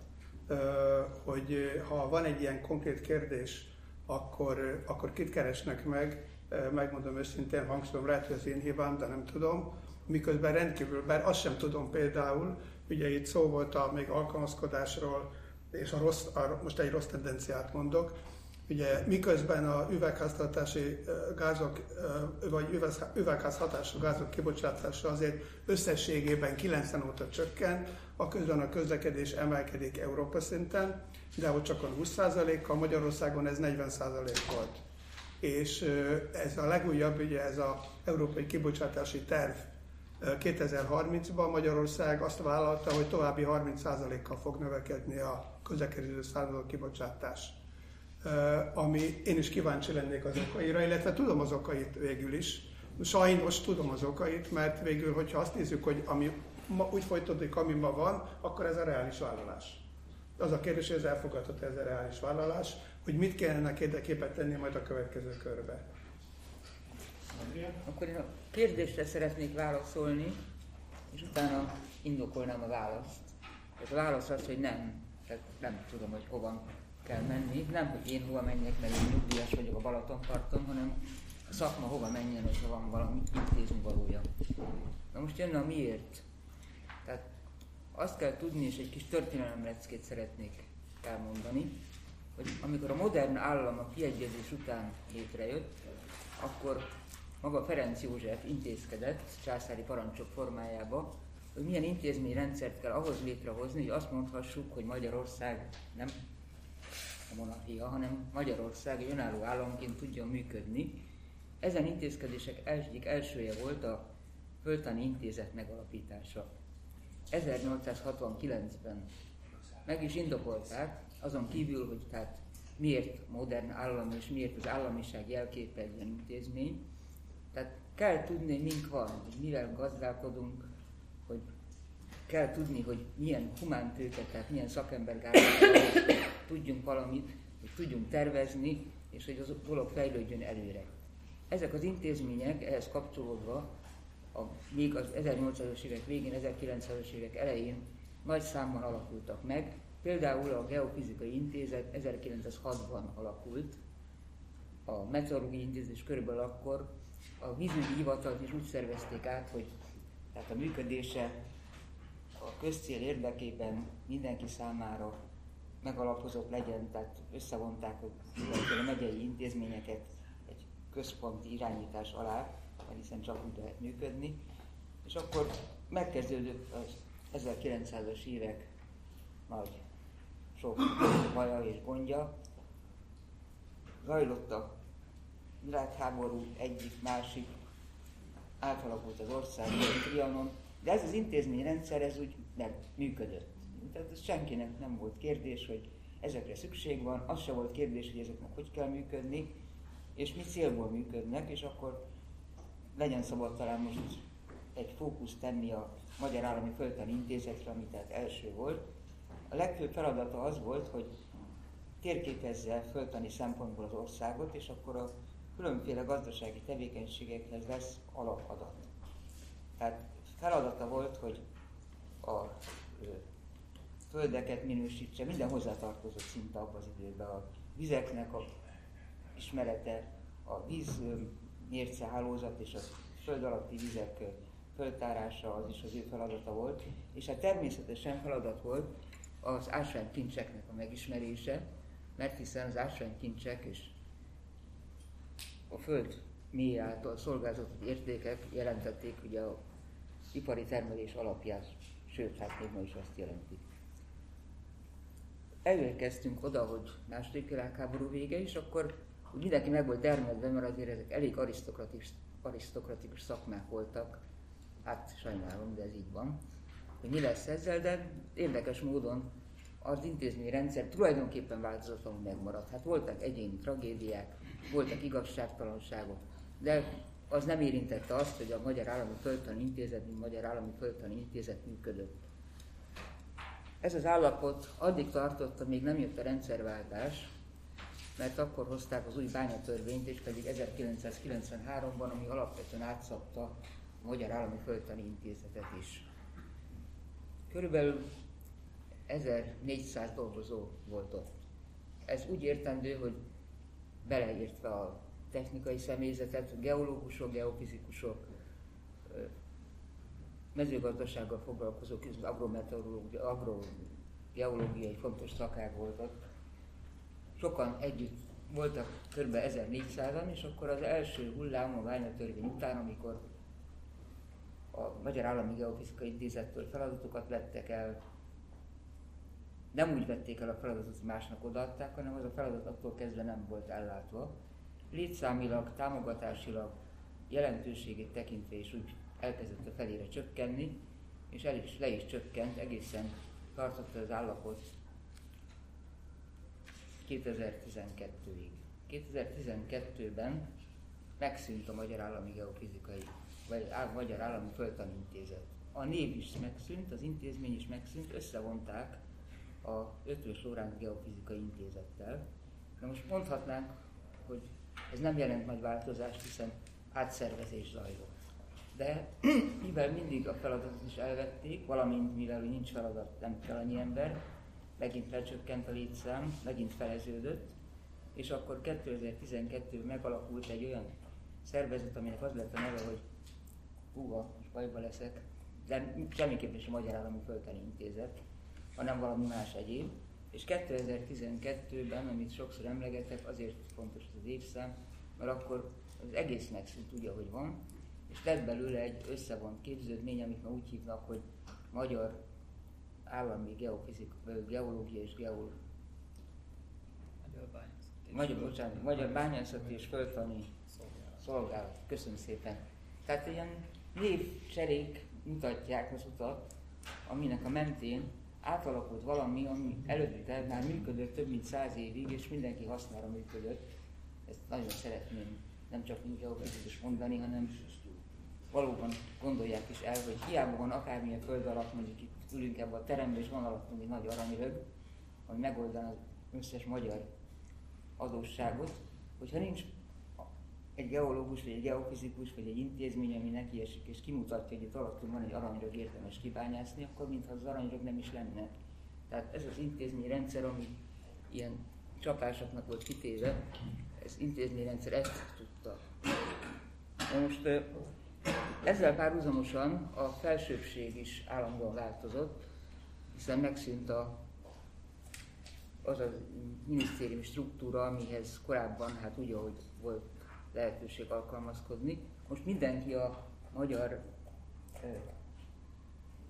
hogy ha van egy ilyen konkrét kérdés, akkor, akkor kit keresnek meg, megmondom őszintén, hangsúlyom, lehet, hogy az én hibám, de nem tudom, miközben rendkívül, bár azt sem tudom például, Ugye itt szó volt a még alkalmazkodásról, és a rossz, a, most egy rossz tendenciát mondok, Ugye miközben a üvegháztartási gázok, vagy üvegházhatású gázok kibocsátása azért összességében 90 óta csökken, a közben a közlekedés emelkedik Európa szinten, de hogy csak a 20%-kal, Magyarországon ez 40% volt. És ez a legújabb, ugye ez az európai kibocsátási terv 2030-ban Magyarország azt vállalta, hogy további 30%-kal fog növekedni a közlekedésből származó kibocsátás. Ami én is kíváncsi lennék az okaira, illetve tudom az okait végül is. Sajnos tudom az okait, mert végül, hogyha azt nézzük, hogy ami ma úgy folytatódik, ami ma van, akkor ez a reális vállalás. Az a kérdés, hogy ez elfogadható ez a reális vállalás, hogy mit kellene érdekében tenni majd a következő körbe. Akkor én kérdésre szeretnék válaszolni, és utána indokolnám a választ. Ez a válasz az, hogy nem. Tehát nem tudom, hogy hova kell menni. Nem, hogy én hova menjek, mert én nyugdíjas vagyok a Balatonparton, hanem a szakma hova menjen, hogyha van valami intézni valója. Na most jönne a miért. Tehát azt kell tudni, és egy kis történelemleckét szeretnék elmondani, hogy amikor a modern állam a kiegyezés után létrejött, akkor maga Ferenc József intézkedett császári parancsok formájába, hogy milyen intézményrendszert kell ahhoz létrehozni, hogy azt mondhassuk, hogy Magyarország nem a monarchia, hanem Magyarország egy önálló államként tudjon működni. Ezen intézkedések egyik elsője volt a Föltani Intézet megalapítása. 1869-ben meg is indokolták, azon kívül, hogy tehát miért modern állam és miért az államiság jelképe egy ilyen intézmény. Tehát kell tudni, mink van, hogy mivel gazdálkodunk, hogy kell tudni, hogy milyen humán tőke, tehát milyen szakember tudjunk valamit, hogy tudjunk tervezni, és hogy az dolog fejlődjön előre. Ezek az intézmények ehhez kapcsolódva, a, még az 1800-as évek végén, 1900-as évek elején nagy számban alakultak meg, Például a Geofizikai Intézet 1906-ban alakult, a Meteorológiai Intézet körülbelül akkor a vízügyi hivatalt is úgy szervezték át, hogy tehát a működése a közcél érdekében mindenki számára megalapozott legyen, tehát összevonták a megyei intézményeket egy központi irányítás alá, hiszen csak úgy lehet működni. És akkor megkezdődött az 1900-as évek nagy sok baja és gondja. Zajlott a világháború egyik, másik, átalakult az ország, Trianon, de ez az intézményrendszer, ez úgy nem működött. Tehát ez senkinek nem volt kérdés, hogy ezekre szükség van, az se volt kérdés, hogy ezeknek hogy kell működni, és mi célból működnek, és akkor legyen szabad talán most egy fókusz tenni a Magyar Állami Földtani Intézetre, ami tehát első volt, a legfőbb feladata az volt, hogy térképezze föltani szempontból az országot, és akkor a különféle gazdasági tevékenységekhez lesz alapadat. Tehát feladata volt, hogy a földeket minősítse, minden hozzátartozott szinte abban az időben. A vizeknek a ismerete, a víz mérce hálózat és a föld alatti vizek föltárása az is az ő feladata volt, és hát természetesen feladat volt, az ásványkincseknek a megismerése, mert hiszen az ásványkincsek és a föld mély által szolgáltatott értékek jelentették ugye a ipari termelés alapját, sőt, hát még ma is azt jelentik. Elérkeztünk oda, hogy második világháború vége, és akkor úgy mindenki meg volt termelve, mert azért ezek elég arisztokratikus, arisztokratikus szakmák voltak. Hát sajnálom, de ez így van hogy mi lesz ezzel, de érdekes módon az intézményrendszer tulajdonképpen változatlanul megmaradt. Hát voltak egyéni tragédiák, voltak igazságtalanságok, de az nem érintette azt, hogy a Magyar Állami Földtani Intézet, mint Magyar Állami Földtani Intézet működött. Ez az állapot addig tartott, még nem jött a rendszerváltás, mert akkor hozták az új bányatörvényt, és pedig 1993-ban, ami alapvetően átszabta a Magyar Állami Földtani Intézetet is. Körülbelül 1400 dolgozó volt ott. Ez úgy értendő, hogy beleértve a technikai személyzetet, geológusok, geofizikusok, mezőgazdasággal foglalkozók, agrogeológiai fontos szakák voltak. Sokan együtt voltak kb. 1400-an, és akkor az első hullám a vánятörvény után, amikor a Magyar Állami Geofizikai Intézettől feladatokat vettek el, nem úgy vették el a feladatot, hogy másnak odaadták, hanem az a feladat attól kezdve nem volt ellátva. Létszámilag, támogatásilag, jelentőségét tekintve is úgy elkezdett a felére csökkenni, és el is, le is csökkent, egészen tartotta az állapot 2012-ig. 2012-ben megszűnt a Magyar Állami Geofizikai vagy Magyar Állami Földtani Intézet. A név is megszűnt, az intézmény is megszűnt, összevonták a Ötvös Lóránc Geofizikai Intézettel. Na most mondhatnánk, hogy ez nem jelent nagy változást, hiszen átszervezés zajlott. De [CLEARS THROAT] mivel mindig a feladatot is elvették, valamint mivel nincs feladat, nem kell annyi ember, megint lecsökkent a létszám, megint feleződött, és akkor 2012 megalakult egy olyan szervezet, aminek az lett a neve, hogy húha, most bajba leszek, de semmiképpen sem Magyar Állami Földtani Intézet, hanem valami más egyéb. És 2012-ben, amit sokszor emlegetek, azért fontos az évszám, mert akkor az egész megszűnt úgy, ahogy van, és lett belőle egy összevont képződmény, amit ma úgy hívnak, hogy Magyar Állami Geofizik, Geológia és Geol... Magyar, bocsánat, Magyar Bányászati és Földtani Szolgálat. Köszönöm szépen. Tehát ilyen névcserék mutatják az utat, aminek a mentén átalakult valami, ami előtte már működött több mint száz évig, és mindenki hasznára működött. Ezt nagyon szeretném nem csak úgy is mondani, hanem valóban gondolják is el, hogy hiába van akármilyen föld alatt, mondjuk itt ülünk ebben a teremben, és van alatt egy nagy aranyrög, ami megoldaná az összes magyar adósságot, hogyha nincs egy geológus, vagy egy geofizikus, vagy egy intézmény, ami nekiesik, és kimutatja, hogy itt alattunk van egy aranyrög érdemes kibányászni, akkor mintha az aranyrög nem is lenne. Tehát ez az intézményrendszer, ami ilyen csapásoknak volt kitéve, ez intézményrendszer ezt tudta. Na most ezzel párhuzamosan a felsőbbség is állandóan változott, hiszen megszűnt a, az a minisztériumi struktúra, amihez korábban, hát úgy, ahogy volt lehetőség alkalmazkodni. Most mindenki a magyar,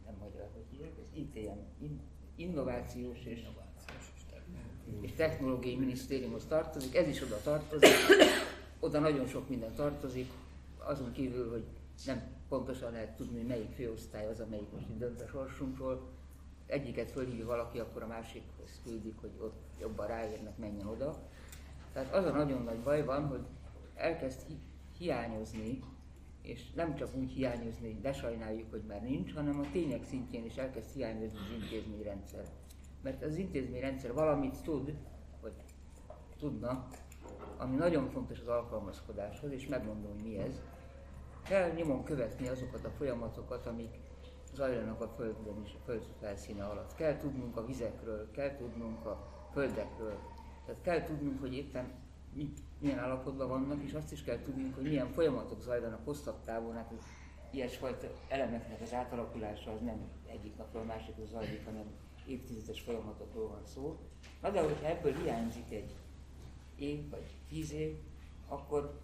nem magyar, hogy hívják, ez ITM, Innovációs és, és Technológiai Minisztériumhoz tartozik, ez is oda tartozik, oda nagyon sok minden tartozik, azon kívül, hogy nem pontosan lehet tudni, melyik főosztály az, amelyik most itt dönt a sorsunkról. Egyiket fölhívja valaki, akkor a másikhoz küldik, hogy ott jobban ráérnek, menjen oda. Tehát az a nagyon nagy baj van, hogy elkezd hi- hiányozni, és nem csak úgy hiányozni, hogy besajnáljuk, hogy már nincs, hanem a tények szintjén is elkezd hiányozni az intézményrendszer. Mert az intézményrendszer valamit tud, vagy tudna, ami nagyon fontos az alkalmazkodáshoz, és megmondom, hogy mi ez. Kell nyomon követni azokat a folyamatokat, amik zajlanak a Földön és a Föld felszíne alatt. Kell tudnunk a vizekről, kell tudnunk a földekről. Tehát kell tudnunk, hogy éppen milyen állapotban vannak, és azt is kell tudnunk, hogy milyen folyamatok zajlanak hosszabb távon, hát az ilyesfajta elemeknek az átalakulása az nem egyik napról a másikra zajlik, hanem évtizedes folyamatokról van szó. Na de hogyha ebből hiányzik egy év vagy tíz év, akkor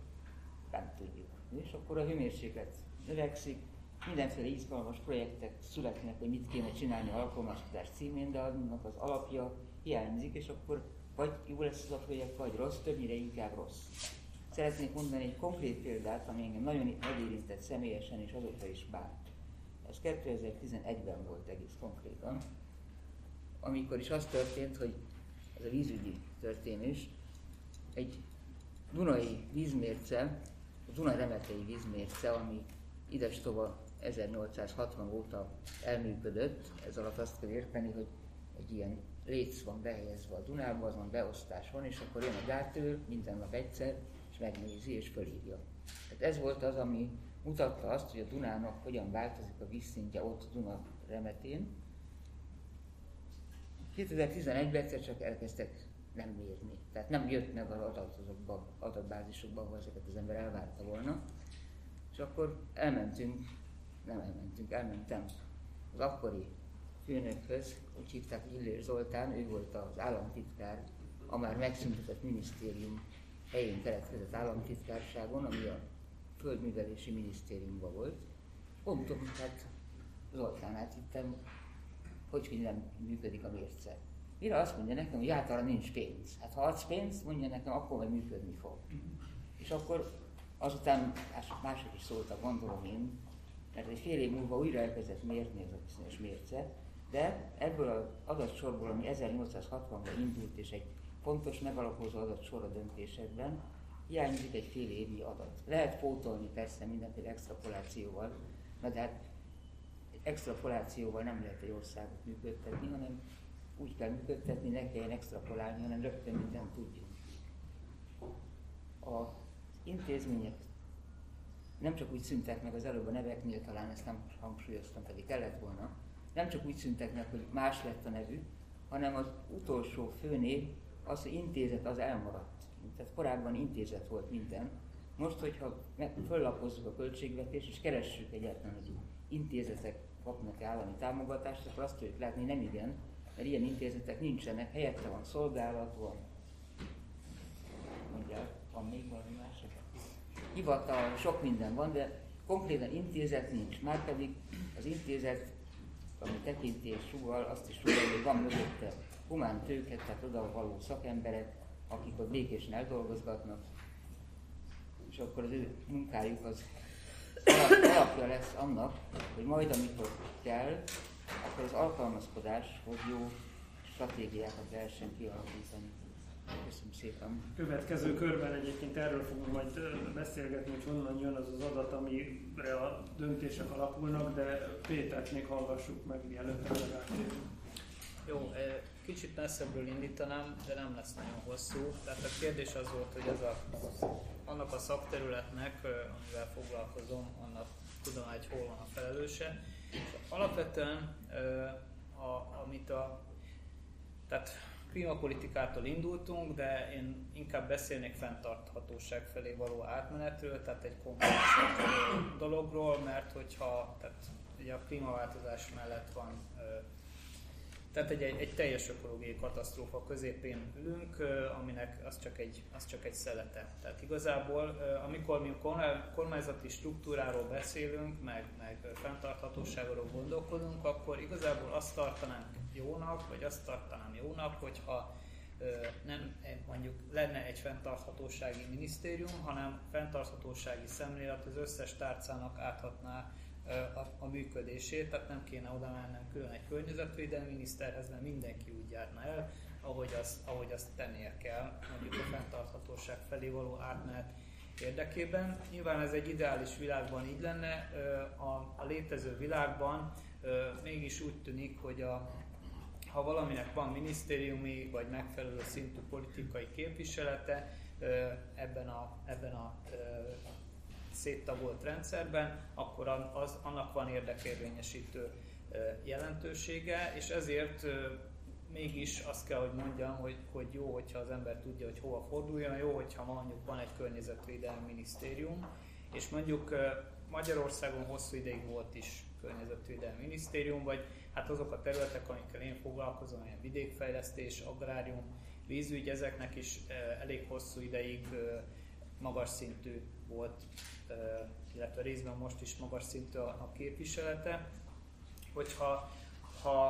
nem tudjuk. És akkor a hőmérséklet növekszik, mindenféle izgalmas projektek születnek, hogy mit kéne csinálni a alkalmazkodás címén, de annak az alapja hiányzik, és akkor vagy jó lesz ez a projekt, vagy rossz, többnyire inkább rossz. Szeretnék mondani egy konkrét példát, ami engem nagyon megérintett személyesen, és azóta is bánt. Ez 2011-ben volt egész konkrétan, amikor is az történt, hogy ez a vízügyi történés, egy Dunai vízmérce, a Duna remetei vízmérce, ami ides tova 1860 óta elműködött, ez alatt azt kell érteni, hogy egy ilyen léc van behelyezve a Dunába, azon beosztás van, és akkor jön a gátőr minden nap egyszer, és megnézi és fölírja. Tehát ez volt az, ami mutatta azt, hogy a Dunának hogyan változik a vízszintje ott Duna remetén. 2011-ben egyszer csak elkezdtek nem mérni. Tehát nem jött meg az adatokba, adatbázisokba, ahol ezeket az ember elvárta volna. És akkor elmentünk, nem elmentünk, elmentem az akkori főnökhöz, úgy hívták Illér Zoltán, ő volt az államtitkár, a már megszüntetett minisztérium helyén keletkezett államtitkárságon, ami a Földművelési Minisztériumban volt. Mondtam, hát Zoltán, hát hittem, hogy, hogy nem működik a mérce. Mire azt mondja nekem, hogy arra nincs pénz. Hát ha adsz pénzt, mondja nekem, akkor majd működni fog. És akkor azután mások is szóltak, gondolom én, mert egy fél év múlva újra elkezdett mérni ez a mérce, de ebből az adatsorból, ami 1860-ban indult, és egy fontos megalapozó adatsor a döntésekben, hiányzik egy fél évi adat. Lehet pótolni persze mindenféle extrapolációval, na de hát extrapolációval nem lehet egy országot működtetni, hanem úgy kell működtetni, ne kelljen extrapolálni, hanem rögtön mindent tudjunk. A intézmények nem csak úgy szüntek meg az előbb a neveknél, talán ezt nem hangsúlyoztam, pedig kellett volna, nem csak úgy szüntek meg, hogy más lett a nevük, hanem az utolsó főnév, az, intézet az elmaradt. Tehát korábban intézet volt minden. Most, hogyha föllapozzuk a költségvetést, és keressük egyáltalán, hogy intézetek kapnak állami támogatást, akkor azt tudjuk látni, nem igen, mert ilyen intézetek nincsenek, helyette van szolgálat, van, mondják, van még valami másik. Hivatal, sok minden van, de konkrétan intézet nincs. Márpedig az intézet, ami tekintés sugal, azt is sugal, hogy van mögötte humán tőket, tehát oda való szakemberek, akik ott békésen eldolgozgatnak, és akkor az ő munkájuk az alapja lesz annak, hogy majd amikor kell, akkor az alkalmazkodáshoz jó stratégiákat lehessen kialakítani. Köszönöm szépen. Következő körben egyébként erről fogunk majd beszélgetni, hogy honnan jön az az adat, amire a döntések alakulnak, de Pétert még hallgassuk meg, mielőtt erre Jó, kicsit messzebbről indítanám, de nem lesz nagyon hosszú. Tehát a kérdés az volt, hogy ez a, annak a szakterületnek, amivel foglalkozom, annak tudom, hogy hol van a felelőse. Alapvetően, a, amit a, tehát klímapolitikától indultunk, de én inkább beszélnék fenntarthatóság felé való átmenetről, tehát egy komplex dologról, mert hogyha tehát ugye a klímaváltozás mellett van tehát egy, egy, egy teljes ökológiai katasztrófa középén ülünk, aminek az csak egy, az csak egy szelete. Tehát igazából, amikor mi kormányzati struktúráról beszélünk, meg, meg fenntarthatóságról gondolkodunk, akkor igazából azt tartanánk jónak, vagy azt tartanám jónak, hogyha nem mondjuk lenne egy fenntarthatósági minisztérium, hanem fenntarthatósági szemlélet az összes tárcának áthatná a, a működését, tehát nem kéne oda mennem külön egy környezetvédelmi miniszterhez, mert mindenki úgy járna el, ahogy azt, ahogy azt tennie kell, mondjuk a fenntarthatóság felé való átmenet érdekében. Nyilván ez egy ideális világban így lenne, a, a létező világban mégis úgy tűnik, hogy a, ha valaminek van minisztériumi vagy megfelelő szintű politikai képviselete ebben a, ebben a széttagolt rendszerben, akkor az, annak van érdekérvényesítő jelentősége, és ezért mégis azt kell, hogy mondjam, hogy, hogy jó, hogyha az ember tudja, hogy hova forduljon, jó, hogyha mondjuk van egy környezetvédelmi minisztérium, és mondjuk Magyarországon hosszú ideig volt is környezetvédelmi minisztérium, vagy hát azok a területek, amikkel én foglalkozom, ilyen vidékfejlesztés, agrárium, vízügy, ezeknek is elég hosszú ideig magas szintű volt illetve részben most is magas szintű a, a képviselete. Hogyha ha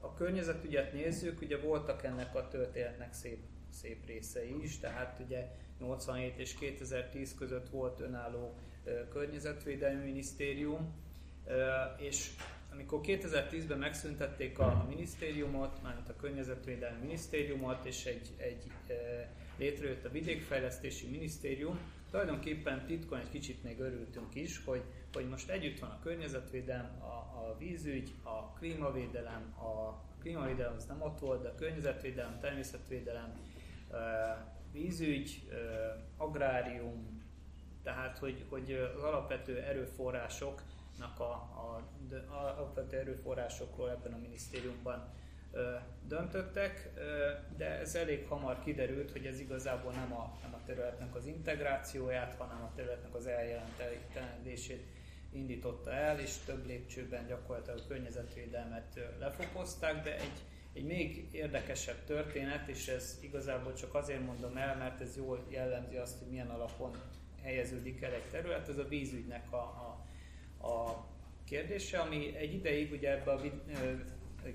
a környezetügyet nézzük, ugye voltak ennek a történetnek szép, szép részei is, tehát ugye 87 és 2010 között volt önálló környezetvédelmi minisztérium, és amikor 2010-ben megszüntették a minisztériumot, mármint a környezetvédelmi minisztériumot, és egy, egy létrejött a vidékfejlesztési minisztérium, tulajdonképpen titkon egy kicsit még örültünk is, hogy, hogy most együtt van a környezetvédelem, a, a vízügy, a klímavédelem, a klímavédelem az nem ott volt, de a környezetvédelem, természetvédelem, vízügy, agrárium, tehát hogy, hogy az alapvető erőforrásoknak a, a, a alapvető erőforrásokról ebben a minisztériumban döntöttek, de ez elég hamar kiderült, hogy ez igazából nem a, nem a területnek az integrációját, hanem a területnek az eljelentelését indította el, és több lépcsőben gyakorlatilag a környezetvédelmet lefokozták, de egy, egy még érdekesebb történet, és ez igazából csak azért mondom el, mert ez jól jellemzi azt, hogy milyen alapon helyeződik el egy terület, ez a vízügynek a, a, a kérdése, ami egy ideig ugye ebbe a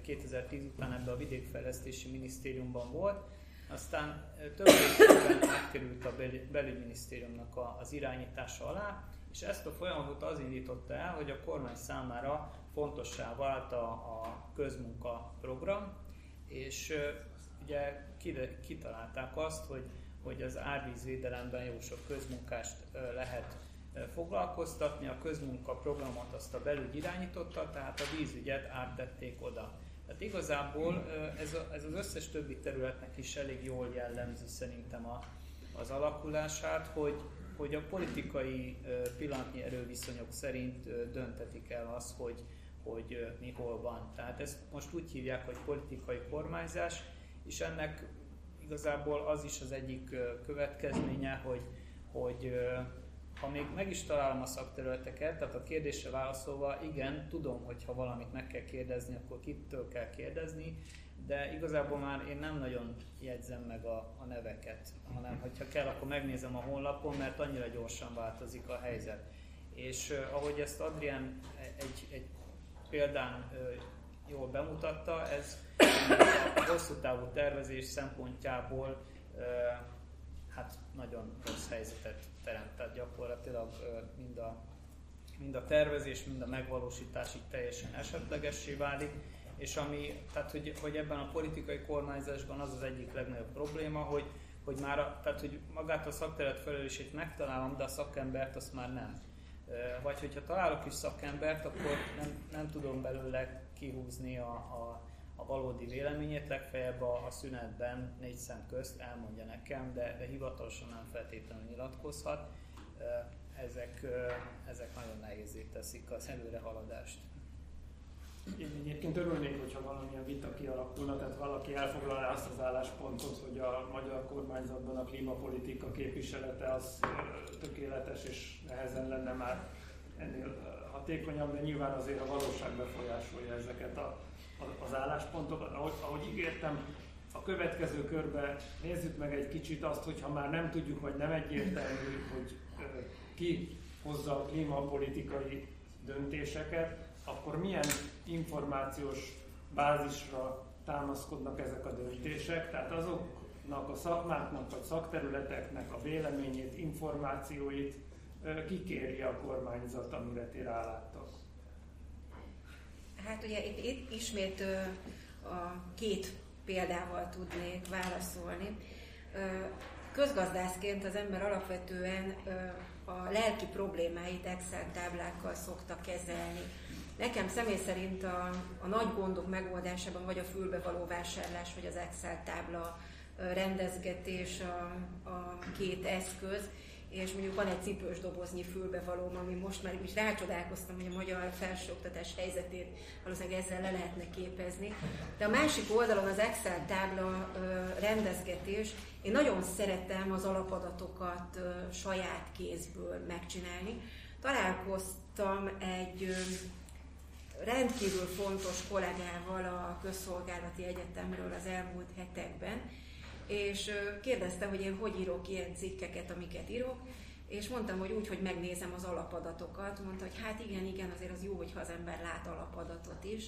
2010 után ebbe a vidékfejlesztési minisztériumban volt, aztán több évben átkerült a belügyminisztériumnak az irányítása alá, és ezt a folyamatot az indította el, hogy a kormány számára fontossá vált a, a közmunka program, és ugye kitalálták azt, hogy, hogy az árvízvédelemben jó sok közmunkást lehet foglalkoztatni. A közmunka programot azt a belügy irányította, tehát a vízügyet áttették oda. Tehát igazából ez, a, ez az összes többi területnek is elég jól jellemzi szerintem a, az alakulását, hogy, hogy a politikai pillanatnyi erőviszonyok szerint döntetik el az, hogy, hogy mi van. Tehát ezt most úgy hívják, hogy politikai kormányzás, és ennek igazából az is az egyik következménye, hogy, hogy ha még meg is találom a szakterületeket, tehát a kérdésre válaszolva, igen, tudom, hogy ha valamit meg kell kérdezni, akkor kitől kell kérdezni, de igazából már én nem nagyon jegyzem meg a, a neveket, hanem hogyha kell, akkor megnézem a honlapon, mert annyira gyorsan változik a helyzet. És uh, ahogy ezt Adrián egy, egy példán uh, jól bemutatta, ez a hosszú távú tervezés szempontjából uh, hát nagyon rossz helyzetet teremt. Tehát gyakorlatilag mind a, mind a tervezés, mind a megvalósításig teljesen esetlegessé válik és ami, tehát hogy, hogy ebben a politikai kormányzásban az az egyik legnagyobb probléma, hogy, hogy már, a, tehát hogy magát a szakterület felelősségét megtalálom, de a szakembert azt már nem. Vagy hogyha találok is szakembert, akkor nem, nem tudom belőle kihúzni a, a, a valódi véleményét, legfeljebb a, a szünetben négy szem közt elmondja nekem, de, de hivatalosan nem feltétlenül nyilatkozhat. Ezek, ezek nagyon nehézé teszik az előrehaladást. Én egyébként örülnék, hogyha valamilyen vita kialakulna, tehát valaki elfoglalná azt az álláspontot, hogy a magyar kormányzatban a klímapolitika képviselete az tökéletes és nehezen lenne már ennél hatékonyabb, de nyilván azért a valóság befolyásolja ezeket a, az álláspontokat. Ahogy, ahogy ígértem, a következő körbe nézzük meg egy kicsit azt, hogyha már nem tudjuk, vagy nem egyértelmű, hogy ki hozza a klímapolitikai döntéseket, akkor milyen információs bázisra támaszkodnak ezek a döntések, tehát azoknak a szakmáknak vagy szakterületeknek a véleményét, információit kikéri a kormányzat, amire ti ráláttak. Hát ugye itt, itt ismét a két példával tudnék válaszolni. Közgazdászként az ember alapvetően a lelki problémáit Excel táblákkal szokta kezelni Nekem személy szerint a, a nagy gondok megoldásában vagy a fülbe való vásárlás, vagy az Excel tábla rendezgetés a, a két eszköz, és mondjuk van egy cipős doboznyi fülbevalóm, ami most már is rácsodálkoztam, hogy a magyar felsőoktatás helyzetét valószínűleg ezzel le lehetne képezni. De a másik oldalon az Excel tábla rendezgetés, én nagyon szeretem az alapadatokat saját kézből megcsinálni. Találkoztam egy rendkívül fontos kollégával a Közszolgálati Egyetemről az elmúlt hetekben, és kérdezte, hogy én hogy írok ilyen cikkeket, amiket írok, és mondtam, hogy úgy, hogy megnézem az alapadatokat, mondta, hogy hát igen, igen, azért az jó, hogyha az ember lát alapadatot is,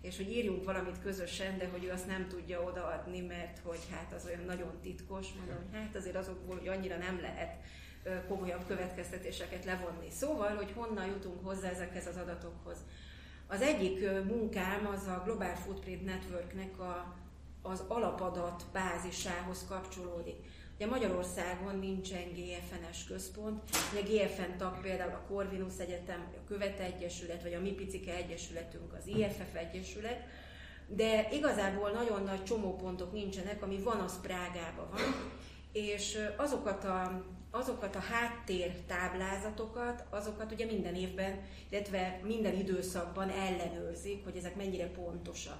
és hogy írjunk valamit közösen, de hogy ő azt nem tudja odaadni, mert hogy hát az olyan nagyon titkos, mondom, hogy hát azért azokból, hogy annyira nem lehet komolyabb következtetéseket levonni. Szóval, hogy honnan jutunk hozzá ezekhez az adatokhoz. Az egyik munkám az a Global Footprint Networknek a, az alapadat bázisához kapcsolódik. Ugye Magyarországon nincsen GFN-es központ, ugye GFN tag például a Corvinus Egyetem, a Követe Egyesület, vagy a Mi Picike Egyesületünk, az IFF Egyesület, de igazából nagyon nagy csomópontok nincsenek, ami van, az Prágában van, és azokat a azokat a háttér táblázatokat, azokat ugye minden évben, illetve minden időszakban ellenőrzik, hogy ezek mennyire pontosak.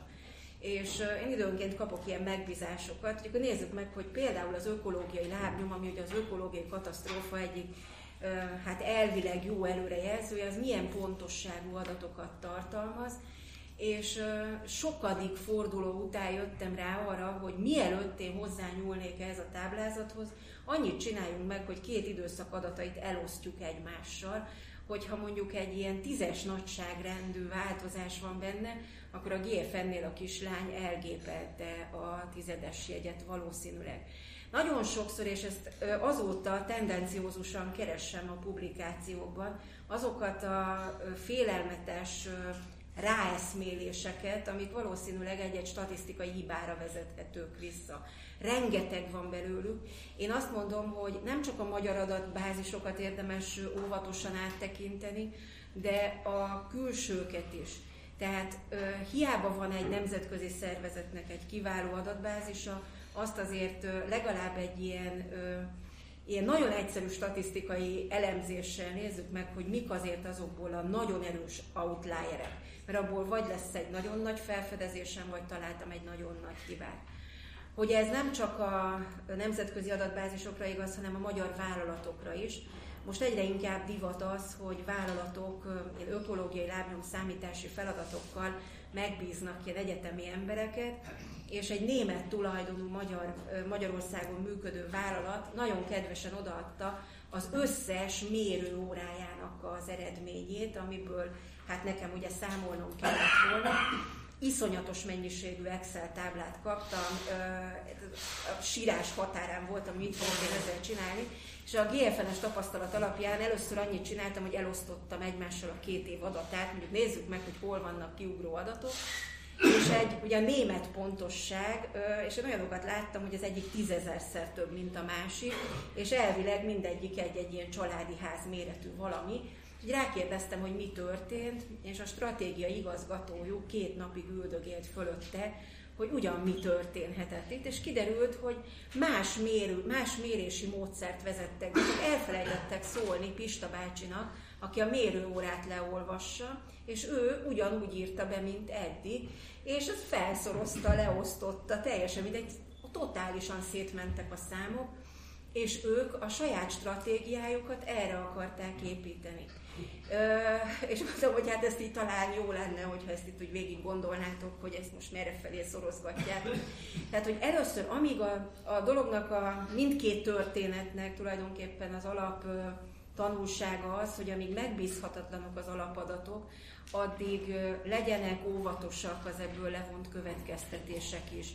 És én időnként kapok ilyen megbízásokat, hogy akkor nézzük meg, hogy például az ökológiai lábnyom, ami ugye az ökológiai katasztrófa egyik hát elvileg jó előrejelzője, az milyen pontosságú adatokat tartalmaz, és sokadik forduló után jöttem rá arra, hogy mielőtt én hozzányúlnék ehhez a táblázathoz, annyit csináljunk meg, hogy két időszak adatait elosztjuk egymással, hogyha mondjuk egy ilyen tízes nagyságrendű változás van benne, akkor a GFN-nél a kislány elgépelte a tizedes jegyet valószínűleg. Nagyon sokszor, és ezt azóta tendenciózusan keressem a publikációkban, azokat a félelmetes ráeszméléseket, amik valószínűleg egy-egy statisztikai hibára vezethetők vissza. Rengeteg van belőlük. Én azt mondom, hogy nem csak a magyar adatbázisokat érdemes óvatosan áttekinteni, de a külsőket is. Tehát ö, hiába van egy nemzetközi szervezetnek egy kiváló adatbázisa, azt azért ö, legalább egy ilyen ö, ilyen nagyon egyszerű statisztikai elemzéssel nézzük meg, hogy mik azért azokból a nagyon erős outlierek. mert abból vagy lesz egy nagyon nagy felfedezésem, vagy találtam egy nagyon nagy hibát. Hogy ez nem csak a nemzetközi adatbázisokra igaz, hanem a magyar vállalatokra is. Most egyre inkább divat az, hogy vállalatok ökológiai lábnyom számítási feladatokkal megbíznak ilyen egyetemi embereket, és egy német tulajdonú Magyar, Magyarországon működő vállalat nagyon kedvesen odaadta az összes mérőórájának az eredményét, amiből hát nekem ugye számolnom kellett volna. Iszonyatos mennyiségű Excel táblát kaptam, a sírás határán voltam, mit fogok én ezzel csinálni, és a GFN-es tapasztalat alapján először annyit csináltam, hogy elosztottam egymással a két év adatát, mondjuk nézzük meg, hogy hol vannak kiugró adatok, és egy ugye a német pontosság, és én olyanokat láttam, hogy az egyik tízezerszer több, mint a másik, és elvileg mindegyik egy-egy ilyen családi ház méretű valami. Úgy rákérdeztem, hogy mi történt, és a stratégiai igazgatójuk két napig üldögélt fölötte, hogy ugyan mi történhetett itt, és kiderült, hogy más, mérő, más mérési módszert vezettek, de elfelejtettek szólni Pista bácsinak, aki a mérőórát leolvassa, és ő ugyanúgy írta be, mint eddig, és az felszorozta, leosztotta, teljesen mindegy, totálisan szétmentek a számok, és ők a saját stratégiájukat erre akarták építeni. És mondtam, hogy hát ezt így talán jó lenne, hogyha ezt itt úgy végig gondolnátok, hogy ezt most merre felé szorozgatják. Tehát, hogy először, amíg a, a dolognak a mindkét történetnek tulajdonképpen az alap tanulsága az, hogy amíg megbízhatatlanok az alapadatok, addig legyenek óvatosak az ebből levont következtetések is.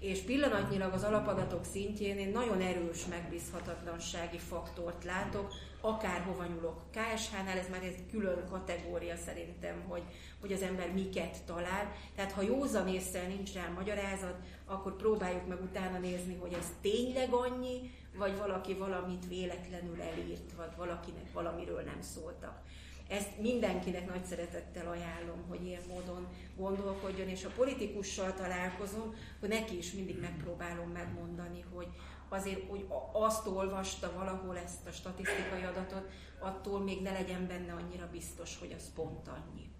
És pillanatnyilag az alapadatok szintjén én nagyon erős megbízhatatlansági faktort látok, akárhova nyúlok. KSH-nál ez már egy külön kategória szerintem, hogy, hogy az ember miket talál. Tehát ha józan észre nincs rá magyarázat, akkor próbáljuk meg utána nézni, hogy ez tényleg annyi, vagy valaki valamit véletlenül elírt, vagy valakinek valamiről nem szóltak. Ezt mindenkinek nagy szeretettel ajánlom, hogy ilyen módon gondolkodjon, és a politikussal találkozom, hogy neki is mindig megpróbálom megmondani, hogy azért, hogy azt olvasta valahol ezt a statisztikai adatot, attól még ne legyen benne annyira biztos, hogy az pont annyi.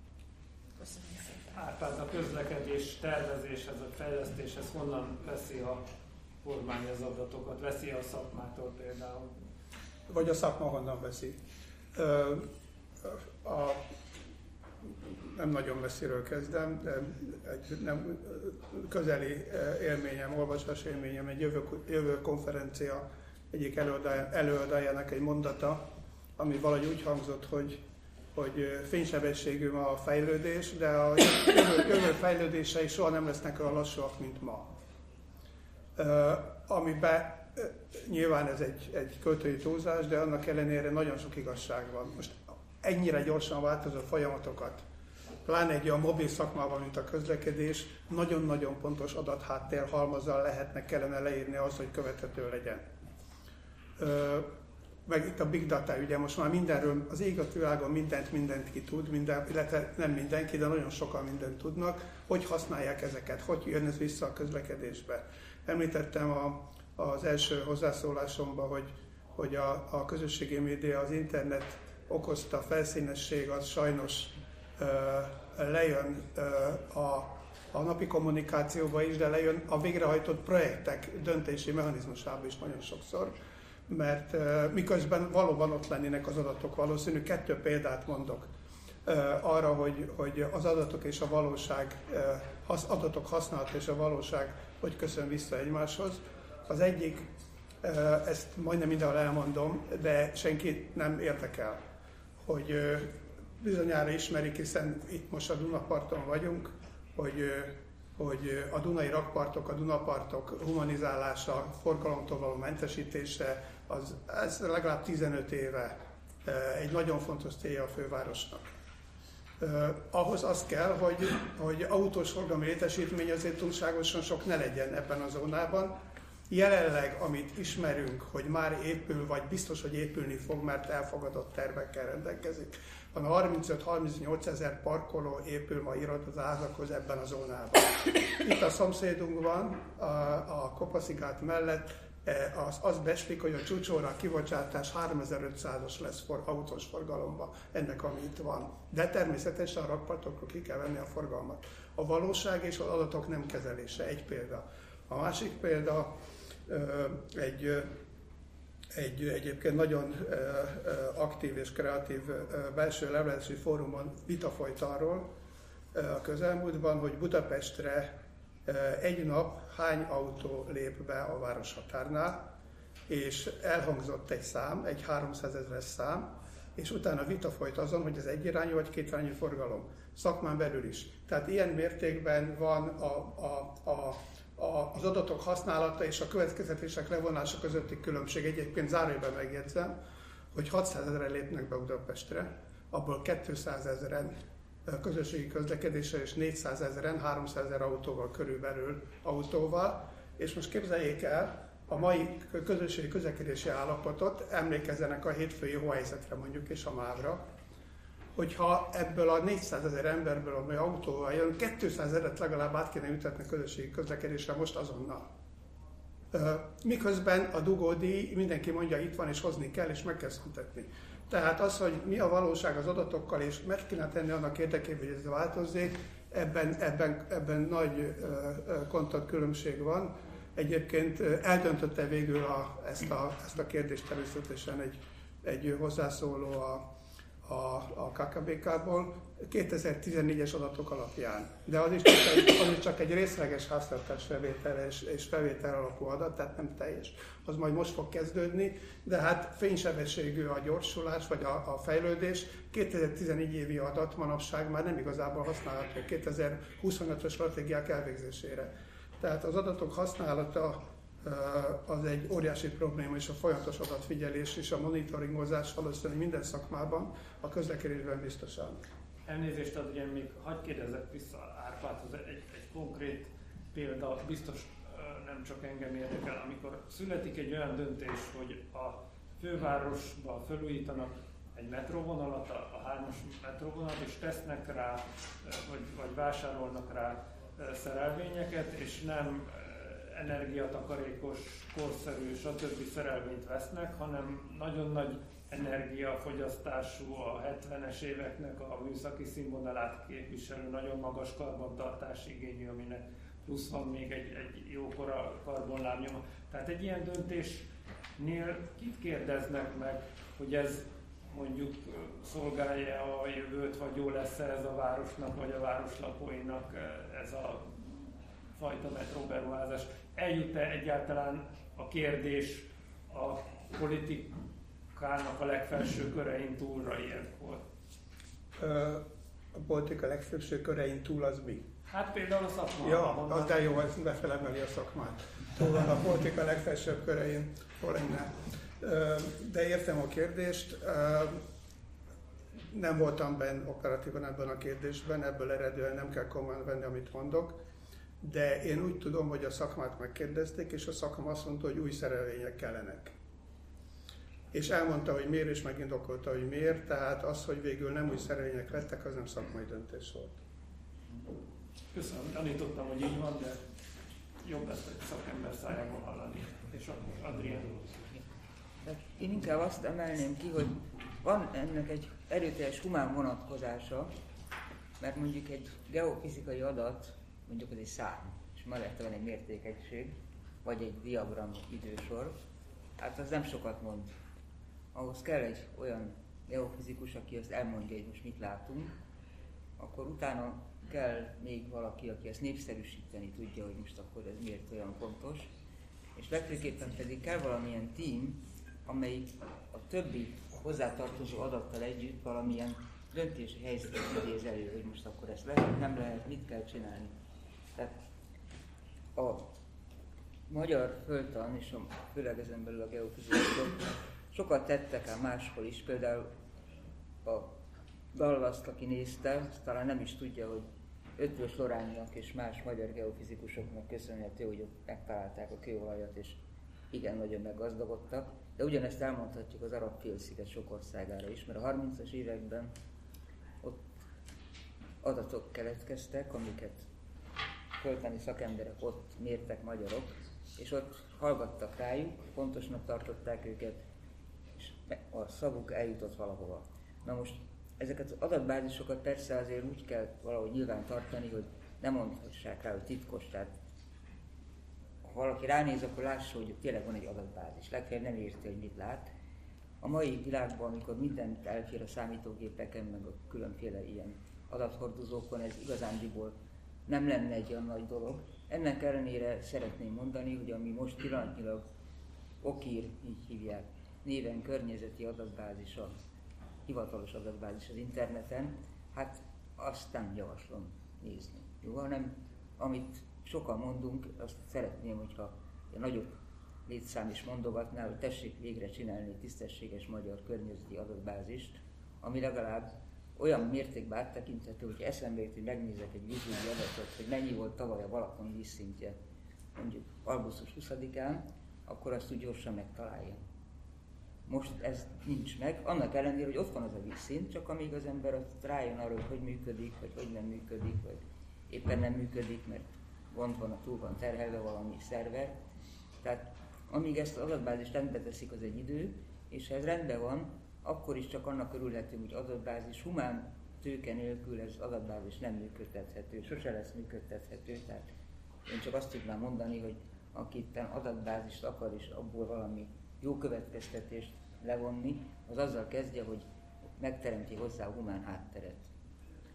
Köszönöm szépen. Hát az a közlekedés tervezéshez, a fejlesztéshez honnan veszi a kormány az adatokat, veszi a szakmától például? Vagy a szakma honnan veszi? A, nem nagyon messziről kezdem, de egy nem közeli élményem, olvasás élményem, egy jövő, jövő konferencia egyik előadájának egy mondata, ami valahogy úgy hangzott, hogy, hogy fénysebességű ma a fejlődés, de a jövő, jövő fejlődései soha nem lesznek olyan lassúak, mint ma. Amiben nyilván ez egy, egy költői túlzás, de annak ellenére nagyon sok igazság van. Most ennyire gyorsan változó folyamatokat, pláne egy olyan mobil szakmában, mint a közlekedés, nagyon-nagyon pontos adatháttér halmazzal lehetne, kellene leírni az, hogy követhető legyen. meg itt a big data, ugye most már mindenről, az ég a világon mindent, mindent ki tud, minden, illetve nem mindenki, de nagyon sokan mindent tudnak, hogy használják ezeket, hogy jön ez vissza a közlekedésbe. Említettem a, az első hozzászólásomban, hogy, hogy a, a közösségi média, az internet okozta felszínesség az sajnos lejön a, a napi kommunikációba is, de lejön a végrehajtott projektek döntési mechanizmusába is nagyon sokszor, mert miközben valóban ott lennének az adatok, valószínű kettő példát mondok arra, hogy, hogy az adatok és a valóság, az adatok használata és a valóság hogy köszön vissza egymáshoz. Az egyik, ezt majdnem mindenhol elmondom, de senkit nem érdekel hogy bizonyára ismerik, hiszen itt most a Dunaparton vagyunk, hogy, hogy a Dunai rakpartok, a Dunapartok humanizálása, forgalomtól való mentesítése, az, ez legalább 15 éve egy nagyon fontos célja a fővárosnak. Ahhoz az kell, hogy, hogy autós forgalmi létesítmény azért túlságosan sok ne legyen ebben a zónában, Jelenleg, amit ismerünk, hogy már épül, vagy biztos, hogy épülni fog, mert elfogadott tervekkel rendelkezik, van 35-38 ezer parkoló épül ma írott az házakhoz ebben a zónában. Itt a szomszédunk van, a, a Kopaszigát mellett E, az, az beslik, hogy a csúcsóra kibocsátás 3500-as lesz for, autós forgalomba, ennek, ami itt van. De természetesen a rakpartokról ki kell venni a forgalmat. A valóság és az adatok nem kezelése, egy példa. A másik példa egy, egy egyébként nagyon aktív és kreatív belső levelési fórumon vita folyt arról a közelmúltban, hogy Budapestre egy nap hány autó lép be a városhatárnál, és elhangzott egy szám, egy 300 ezeres szám, és utána vita folyt azon, hogy ez egyirányú vagy kétirányú forgalom, szakmán belül is. Tehát ilyen mértékben van a, a, a, az adatok használata és a következetések levonása közötti különbség. Egyébként zárójelben megjegyzem, hogy 600 ezeren lépnek be Budapestre, abból 200 ezeren közösségi közlekedéssel, és 400 ezeren, 300 ezer autóval körülbelül autóval. És most képzeljék el, a mai közösségi közlekedési állapotot, emlékezzenek a hétfői hóhelyzetre mondjuk, és a mávra, hogyha ebből a 400 ezer emberből, amely autóval jön, 200 ezeret legalább át kéne ütetni közösségi közlekedésre most azonnal. Miközben a dugódi mindenki mondja, itt van és hozni kell, és meg kell szüntetni. Tehát az, hogy mi a valóság az adatokkal, és meg kéne tenni annak érdekében, hogy ez változzék, ebben, ebben, ebben nagy kontaktkülönbség van. Egyébként eldöntötte végül a, ezt, a, ezt a kérdést természetesen egy, egy hozzászóló a, a, a KKBK-ból 2014-es adatok alapján. De az is csak egy, az is csak egy részleges háztartás felvétel és, és felvétel alapú adat, tehát nem teljes. Az majd most fog kezdődni, de hát fénysebességű a gyorsulás vagy a, a fejlődés. 2014 évi adat manapság már nem igazából használható 2025-ös stratégiák elvégzésére. Tehát az adatok használata az egy óriási probléma, és a folyamatos adatfigyelés és a monitoringozás valószínűleg minden szakmában, a közlekedésben biztosan. Elnézést ad, ugye még hagyd kérdezek vissza Árpáthoz egy, egy konkrét példa, biztos nem csak engem érdekel, amikor születik egy olyan döntés, hogy a fővárosban felújítanak egy metróvonalat, a hármas metróvonalat, és tesznek rá, vagy, vagy vásárolnak rá szerelvényeket, és nem energiatakarékos, korszerű, stb. szerelvényt vesznek, hanem nagyon nagy energiafogyasztású, a 70-es éveknek a műszaki színvonalát képviselő, nagyon magas karbantartási igényű, aminek plusz van még egy, egy jókora karbonlábnyoma. Tehát egy ilyen döntésnél kit kérdeznek meg, hogy ez mondjuk szolgálja a jövőt, vagy jó lesz ez a városnak, vagy a városlakóinak ez a fajta metróberuházás. Eljut-e egyáltalán a kérdés a politikának a legfelső körein túlra ilyenkor? A politika legfelső körein túl az mi? Hát például a szakma. Ja, az de jó, ez befelemeli a szakmát. Túl van a politika legfelsőbb körein, hol lenne. De értem a kérdést. Nem voltam benne operatívan ebben a kérdésben, ebből eredően nem kell komolyan venni, amit mondok de én úgy tudom, hogy a szakmát megkérdezték, és a szakma azt mondta, hogy új szerelvények kellenek. És elmondta, hogy miért, és megindokolta, hogy miért, tehát az, hogy végül nem új szerelvények lettek, az nem szakmai döntés volt. Köszönöm, tanítottam, hogy így van, de jobb lesz egy szakember szájából hallani. És akkor Adrián. Én inkább azt emelném ki, hogy van ennek egy erőteljes humán vonatkozása, mert mondjuk egy geofizikai adat mondjuk ez egy szám, és mellette van egy mértékegység, vagy egy diagram idősor, hát az nem sokat mond. Ahhoz kell egy olyan geofizikus, aki azt elmondja, hogy most mit látunk, akkor utána kell még valaki, aki ezt népszerűsíteni tudja, hogy most akkor ez miért olyan fontos, és legfőképpen pedig kell valamilyen team, amelyik a többi hozzátartozó adattal együtt valamilyen döntési helyzetet idéz elő, hogy most akkor ezt lehet, nem lehet, mit kell csinálni. Tehát a magyar földtan, és a, főleg ezen belül a geofizikusok sokat tettek el máshol is, például a Galvaszt, aki nézte, talán nem is tudja, hogy Ötvös Loránynak és más magyar geofizikusoknak köszönhető, hogy megtalálták a kőolajat, és igen, nagyon meggazdagodtak. De ugyanezt elmondhatjuk az arab félsziget sok országára is, mert a 30-as években ott adatok keletkeztek, amiket költeni szakemberek ott mértek magyarok, és ott hallgattak rájuk, fontosnak tartották őket, és a szavuk eljutott valahova. Na most ezeket az adatbázisokat persze azért úgy kell valahogy nyilván tartani, hogy nem mondhassák rá, hogy titkos, tehát ha valaki ránéz, akkor lássa, hogy tényleg van egy adatbázis. Legfeljebb nem érti, hogy mit lát. A mai világban, amikor mindent elfér a számítógépeken, meg a különféle ilyen adathordozókon, ez igazándiból nem lenne egy olyan nagy dolog. Ennek ellenére szeretném mondani, hogy ami most pillanatnyilag OKIR, így hívják, néven környezeti adatbázis, a hivatalos adatbázis az interneten, hát azt nem javaslom nézni. Jó, hanem amit sokan mondunk, azt szeretném, hogyha a nagyobb létszám is mondogatná, hogy tessék végre csinálni tisztességes magyar környezeti adatbázist, ami legalább olyan mértékben áttekinthető, hogy eszembe jut, hogy megnézek egy vízügyi adatot, hogy mennyi volt tavaly a Balaton vízszintje, mondjuk augusztus 20-án, akkor azt úgy gyorsan megtalálja. Most ez nincs meg, annak ellenére, hogy ott van az a vízszint, csak amíg az ember ott rájön arra, hogy hogy működik, vagy hogy nem működik, vagy éppen nem működik, mert gond van, túl van terhelve valami szerver. Tehát amíg ezt az adatbázist rendbe teszik, az egy idő, és ha ez rendben van, akkor is csak annak örülhetünk, hogy adatbázis humán tőke nélkül ez adatbázis nem működtethető, sose lesz működtethető. Tehát én csak azt tudnám mondani, hogy aki itt adatbázist akar és abból valami jó következtetést levonni, az azzal kezdje, hogy megteremti hozzá a humán hátteret.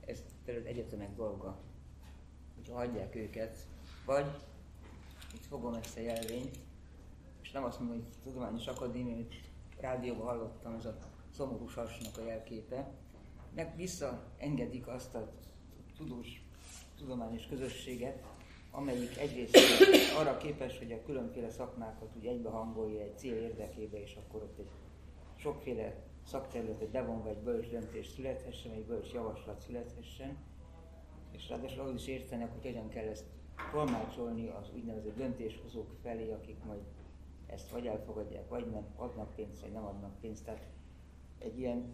Ez például egyetemek dolga, hogy hagyják őket, vagy itt fogom ezt a jelvényt, és nem azt mondom, hogy tudományos akadémia, rádióban hallottam, ez a szomorú sasnak a jelképe, meg visszaengedik azt a tudós, tudományos közösséget, amelyik egyrészt arra képes, hogy a különféle szakmákat úgy egybehangolja egy cél érdekébe, és akkor ott egy sokféle szakterületet bevonva egy bölcs döntés születhessen, egy bölcs javaslat születhessen, és ráadásul ahhoz is értenek, hogy hogyan kell ezt tolmácsolni az úgynevezett döntéshozók felé, akik majd ezt vagy elfogadják, vagy nem, adnak pénzt, vagy nem adnak pénzt. Tehát egy ilyen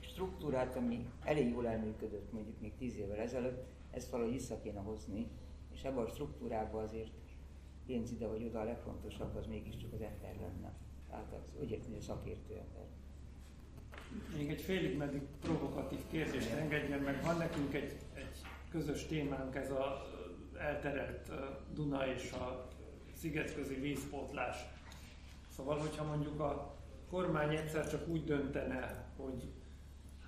struktúrát, ami elég jól elműködött mondjuk még tíz évvel ezelőtt, ezt valahogy vissza kéne hozni, és ebben a struktúrában azért pénz ide vagy oda a legfontosabb, az mégiscsak az ember lenne. Tehát az úgy érteni, hogy szakértő ember. Még egy félig meddig provokatív kérdést engedjen meg. Van nekünk egy, egy közös témánk, ez a elterelt Duna és a szigetközi vízpótlás. Szóval, hogyha mondjuk a kormány egyszer csak úgy döntene, hogy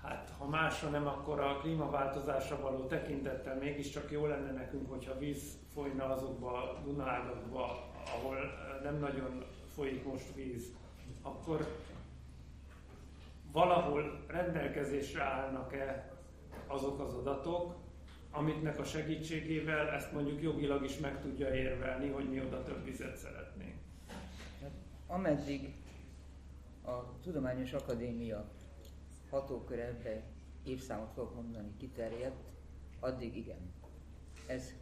hát ha másra nem, akkor a klímaváltozásra való tekintettel mégiscsak jó lenne nekünk, hogyha víz folyna azokba a Dunágakba, ahol nem nagyon folyik most víz, akkor valahol rendelkezésre állnak-e azok az adatok, amiknek a segítségével ezt mondjuk jogilag is meg tudja érvelni, hogy mi oda több vizet szeretnénk. Ameddig a Tudományos Akadémia hatókör ebbe évszámot fogok mondani kiterjedt, addig igen. Ez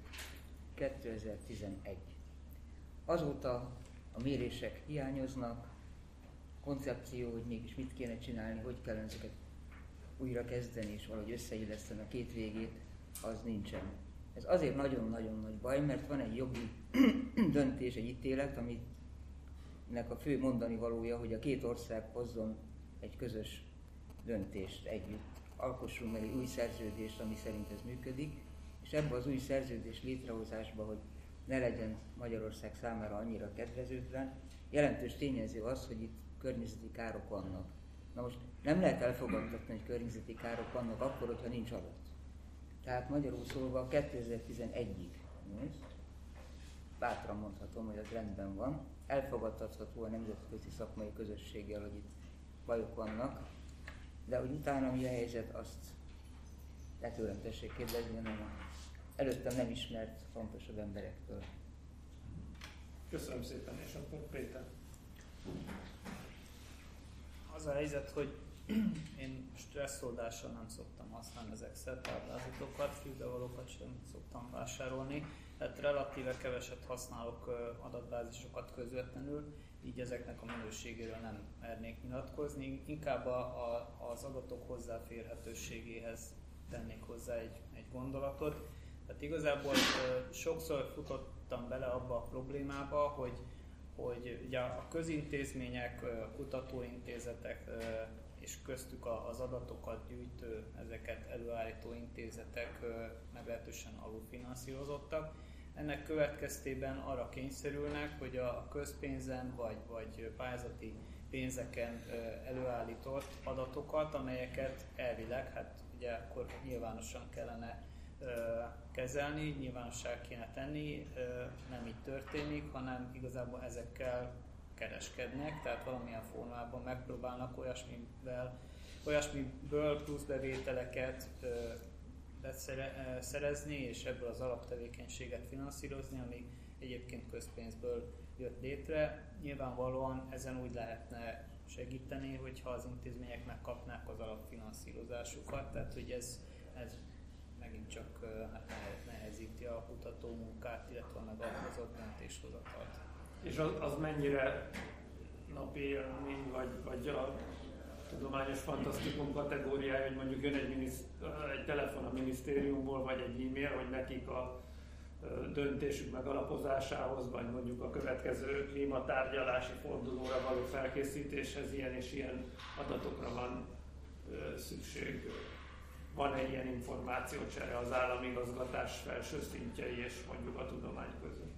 2011. Azóta a mérések hiányoznak, koncepció, hogy mégis mit kéne csinálni, hogy kell ezeket újra kezdeni és valahogy összeilleszteni a két végét, az nincsen. Ez azért nagyon-nagyon nagy baj, mert van egy jogi [CLEARS THROAT] döntés, egy ítélet, aminek a fő mondani valója, hogy a két ország hozzon egy közös döntést együtt. Alkossunk meg egy új szerződést, ami szerint ez működik, és ebben az új szerződés létrehozásban, hogy ne legyen Magyarország számára annyira kedvezőtlen, jelentős tényező az, hogy itt környezeti károk vannak. Na most nem lehet elfogadtatni, hogy környezeti károk vannak akkor, hogyha nincs adat. Tehát magyarul szólva 2011-ig, bátran mondhatom, hogy az rendben van, elfogadtatható a nemzetközi szakmai közösséggel, hogy itt bajok vannak, de hogy utána mi a helyzet, azt ne tőlem tessék kérdezni, hanem előttem nem ismert fontosabb emberektől. Köszönöm szépen, és akkor Péter. Az a helyzet, hogy én stresszoldással nem szoktam használni az Excel táblázatokat, függevalókat sem szoktam vásárolni, tehát relatíve keveset használok adatbázisokat közvetlenül, így ezeknek a minőségéről nem mernék nyilatkozni. Inkább a, a, az adatok hozzáférhetőségéhez tennék hozzá egy, egy gondolatot. Tehát igazából sokszor futottam bele abba a problémába, hogy, hogy ugye a közintézmények, kutatóintézetek és köztük az adatokat gyűjtő, ezeket előállító intézetek meglehetősen alulfinanszírozottak. Ennek következtében arra kényszerülnek, hogy a közpénzen vagy, vagy pályázati pénzeken előállított adatokat, amelyeket elvileg, hát ugye akkor nyilvánosan kellene kezelni, nyilvánosság kéne tenni, nem így történik, hanem igazából ezekkel kereskednek, tehát valamilyen formában megpróbálnak olyasmivel, olyasmiből plusz bevételeket szerezni, és ebből az alaptevékenységet finanszírozni, ami egyébként közpénzből jött létre. Nyilvánvalóan ezen úgy lehetne segíteni, hogyha az intézmények megkapnák az alapfinanszírozásukat, tehát hogy ez, ez megint csak hát nehezíti a kutató munkát, illetve a megalapozott döntéshozatalt. És az, az mennyire napi élmény, vagy, vagy a tudományos fantasztikum kategóriája, hogy mondjuk jön egy, miniszt, egy telefon a minisztériumból, vagy egy e-mail, hogy nekik a döntésük megalapozásához, vagy mondjuk a következő klímatárgyalási fordulóra való felkészítéshez ilyen és ilyen adatokra van szükség. Van-e ilyen információcsere az államigazgatás felső szintjei és mondjuk a tudomány között?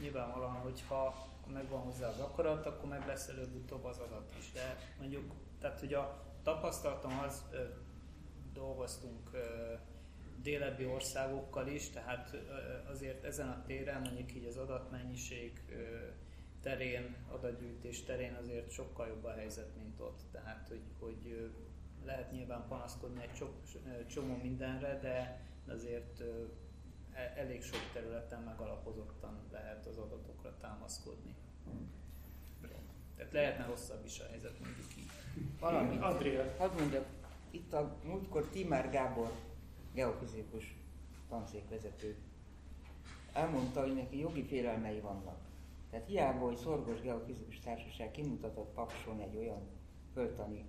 Nyilvánvalóan, hogyha megvan hozzá az akarat, akkor meg lesz előbb-utóbb az adat is. De mondjuk, tehát hogy a tapasztalatom az, ö, dolgoztunk ö, délebbi országokkal is, tehát ö, azért ezen a téren mondjuk így az adatmennyiség ö, terén, adatgyűjtés terén azért sokkal jobb a helyzet, mint ott. Tehát, hogy, hogy lehet nyilván panaszkodni egy csomó mindenre, de azért elég sok területen megalapozottan lehet az adatokra támaszkodni. Tehát lehetne rosszabb is a helyzet, mondjuk így. Valami, Adriel. Hadd mondjak, itt a múltkor Timár Gábor, geofizikus tanszékvezető, elmondta, hogy neki jogi félelmei vannak. Tehát hiába, hogy Szorgos Geofizikus Társaság kimutatott Pakson egy olyan föltani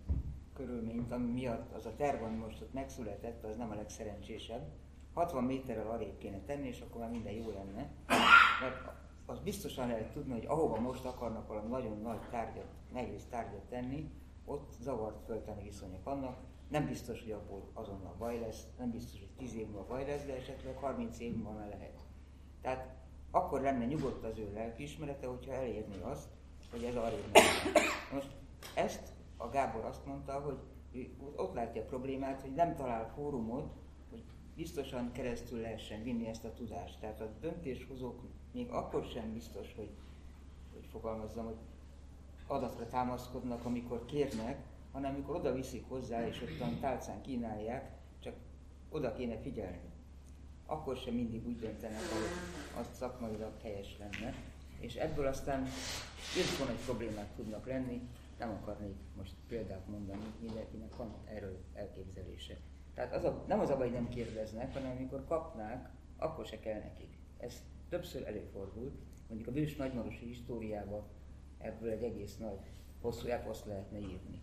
körülményt, ami miatt az a terv, ami most ott megszületett, az nem a legszerencsésebb. 60 méterrel arrébb kéne tenni, és akkor már minden jó lenne. Mert az biztosan lehet tudni, hogy ahova most akarnak valami nagyon nagy tárgyat, nehéz tárgyat tenni, ott zavart fölteni viszonyok vannak. Nem biztos, hogy abból azonnal baj lesz, nem biztos, hogy 10 év múlva baj lesz, de esetleg 30 év múlva már lehet. Tehát akkor lenne nyugodt az ő lelkiismerete, hogyha elérni azt, hogy ez arrébb Most ezt a Gábor azt mondta, hogy ott látja a problémát, hogy nem talál fórumot, biztosan keresztül lehessen vinni ezt a tudást. Tehát a döntéshozók még akkor sem biztos, hogy, hogy fogalmazzam, hogy adatra támaszkodnak, amikor kérnek, hanem amikor oda viszik hozzá, és ott a tálcán kínálják, csak oda kéne figyelni. Akkor sem mindig úgy döntenek, hogy az szakmailag helyes lenne. És ebből aztán van egy problémák tudnak lenni, nem akarnék most példát mondani, mindenkinek van erről elképzelése. Tehát az a, nem az a baj, hogy nem kérdeznek, hanem amikor kapnák, akkor se kell nekik. Ez többször előfordult, mondjuk a bős nagymarosi históriában ebből egy egész nagy, hosszú eposzt lehetne írni.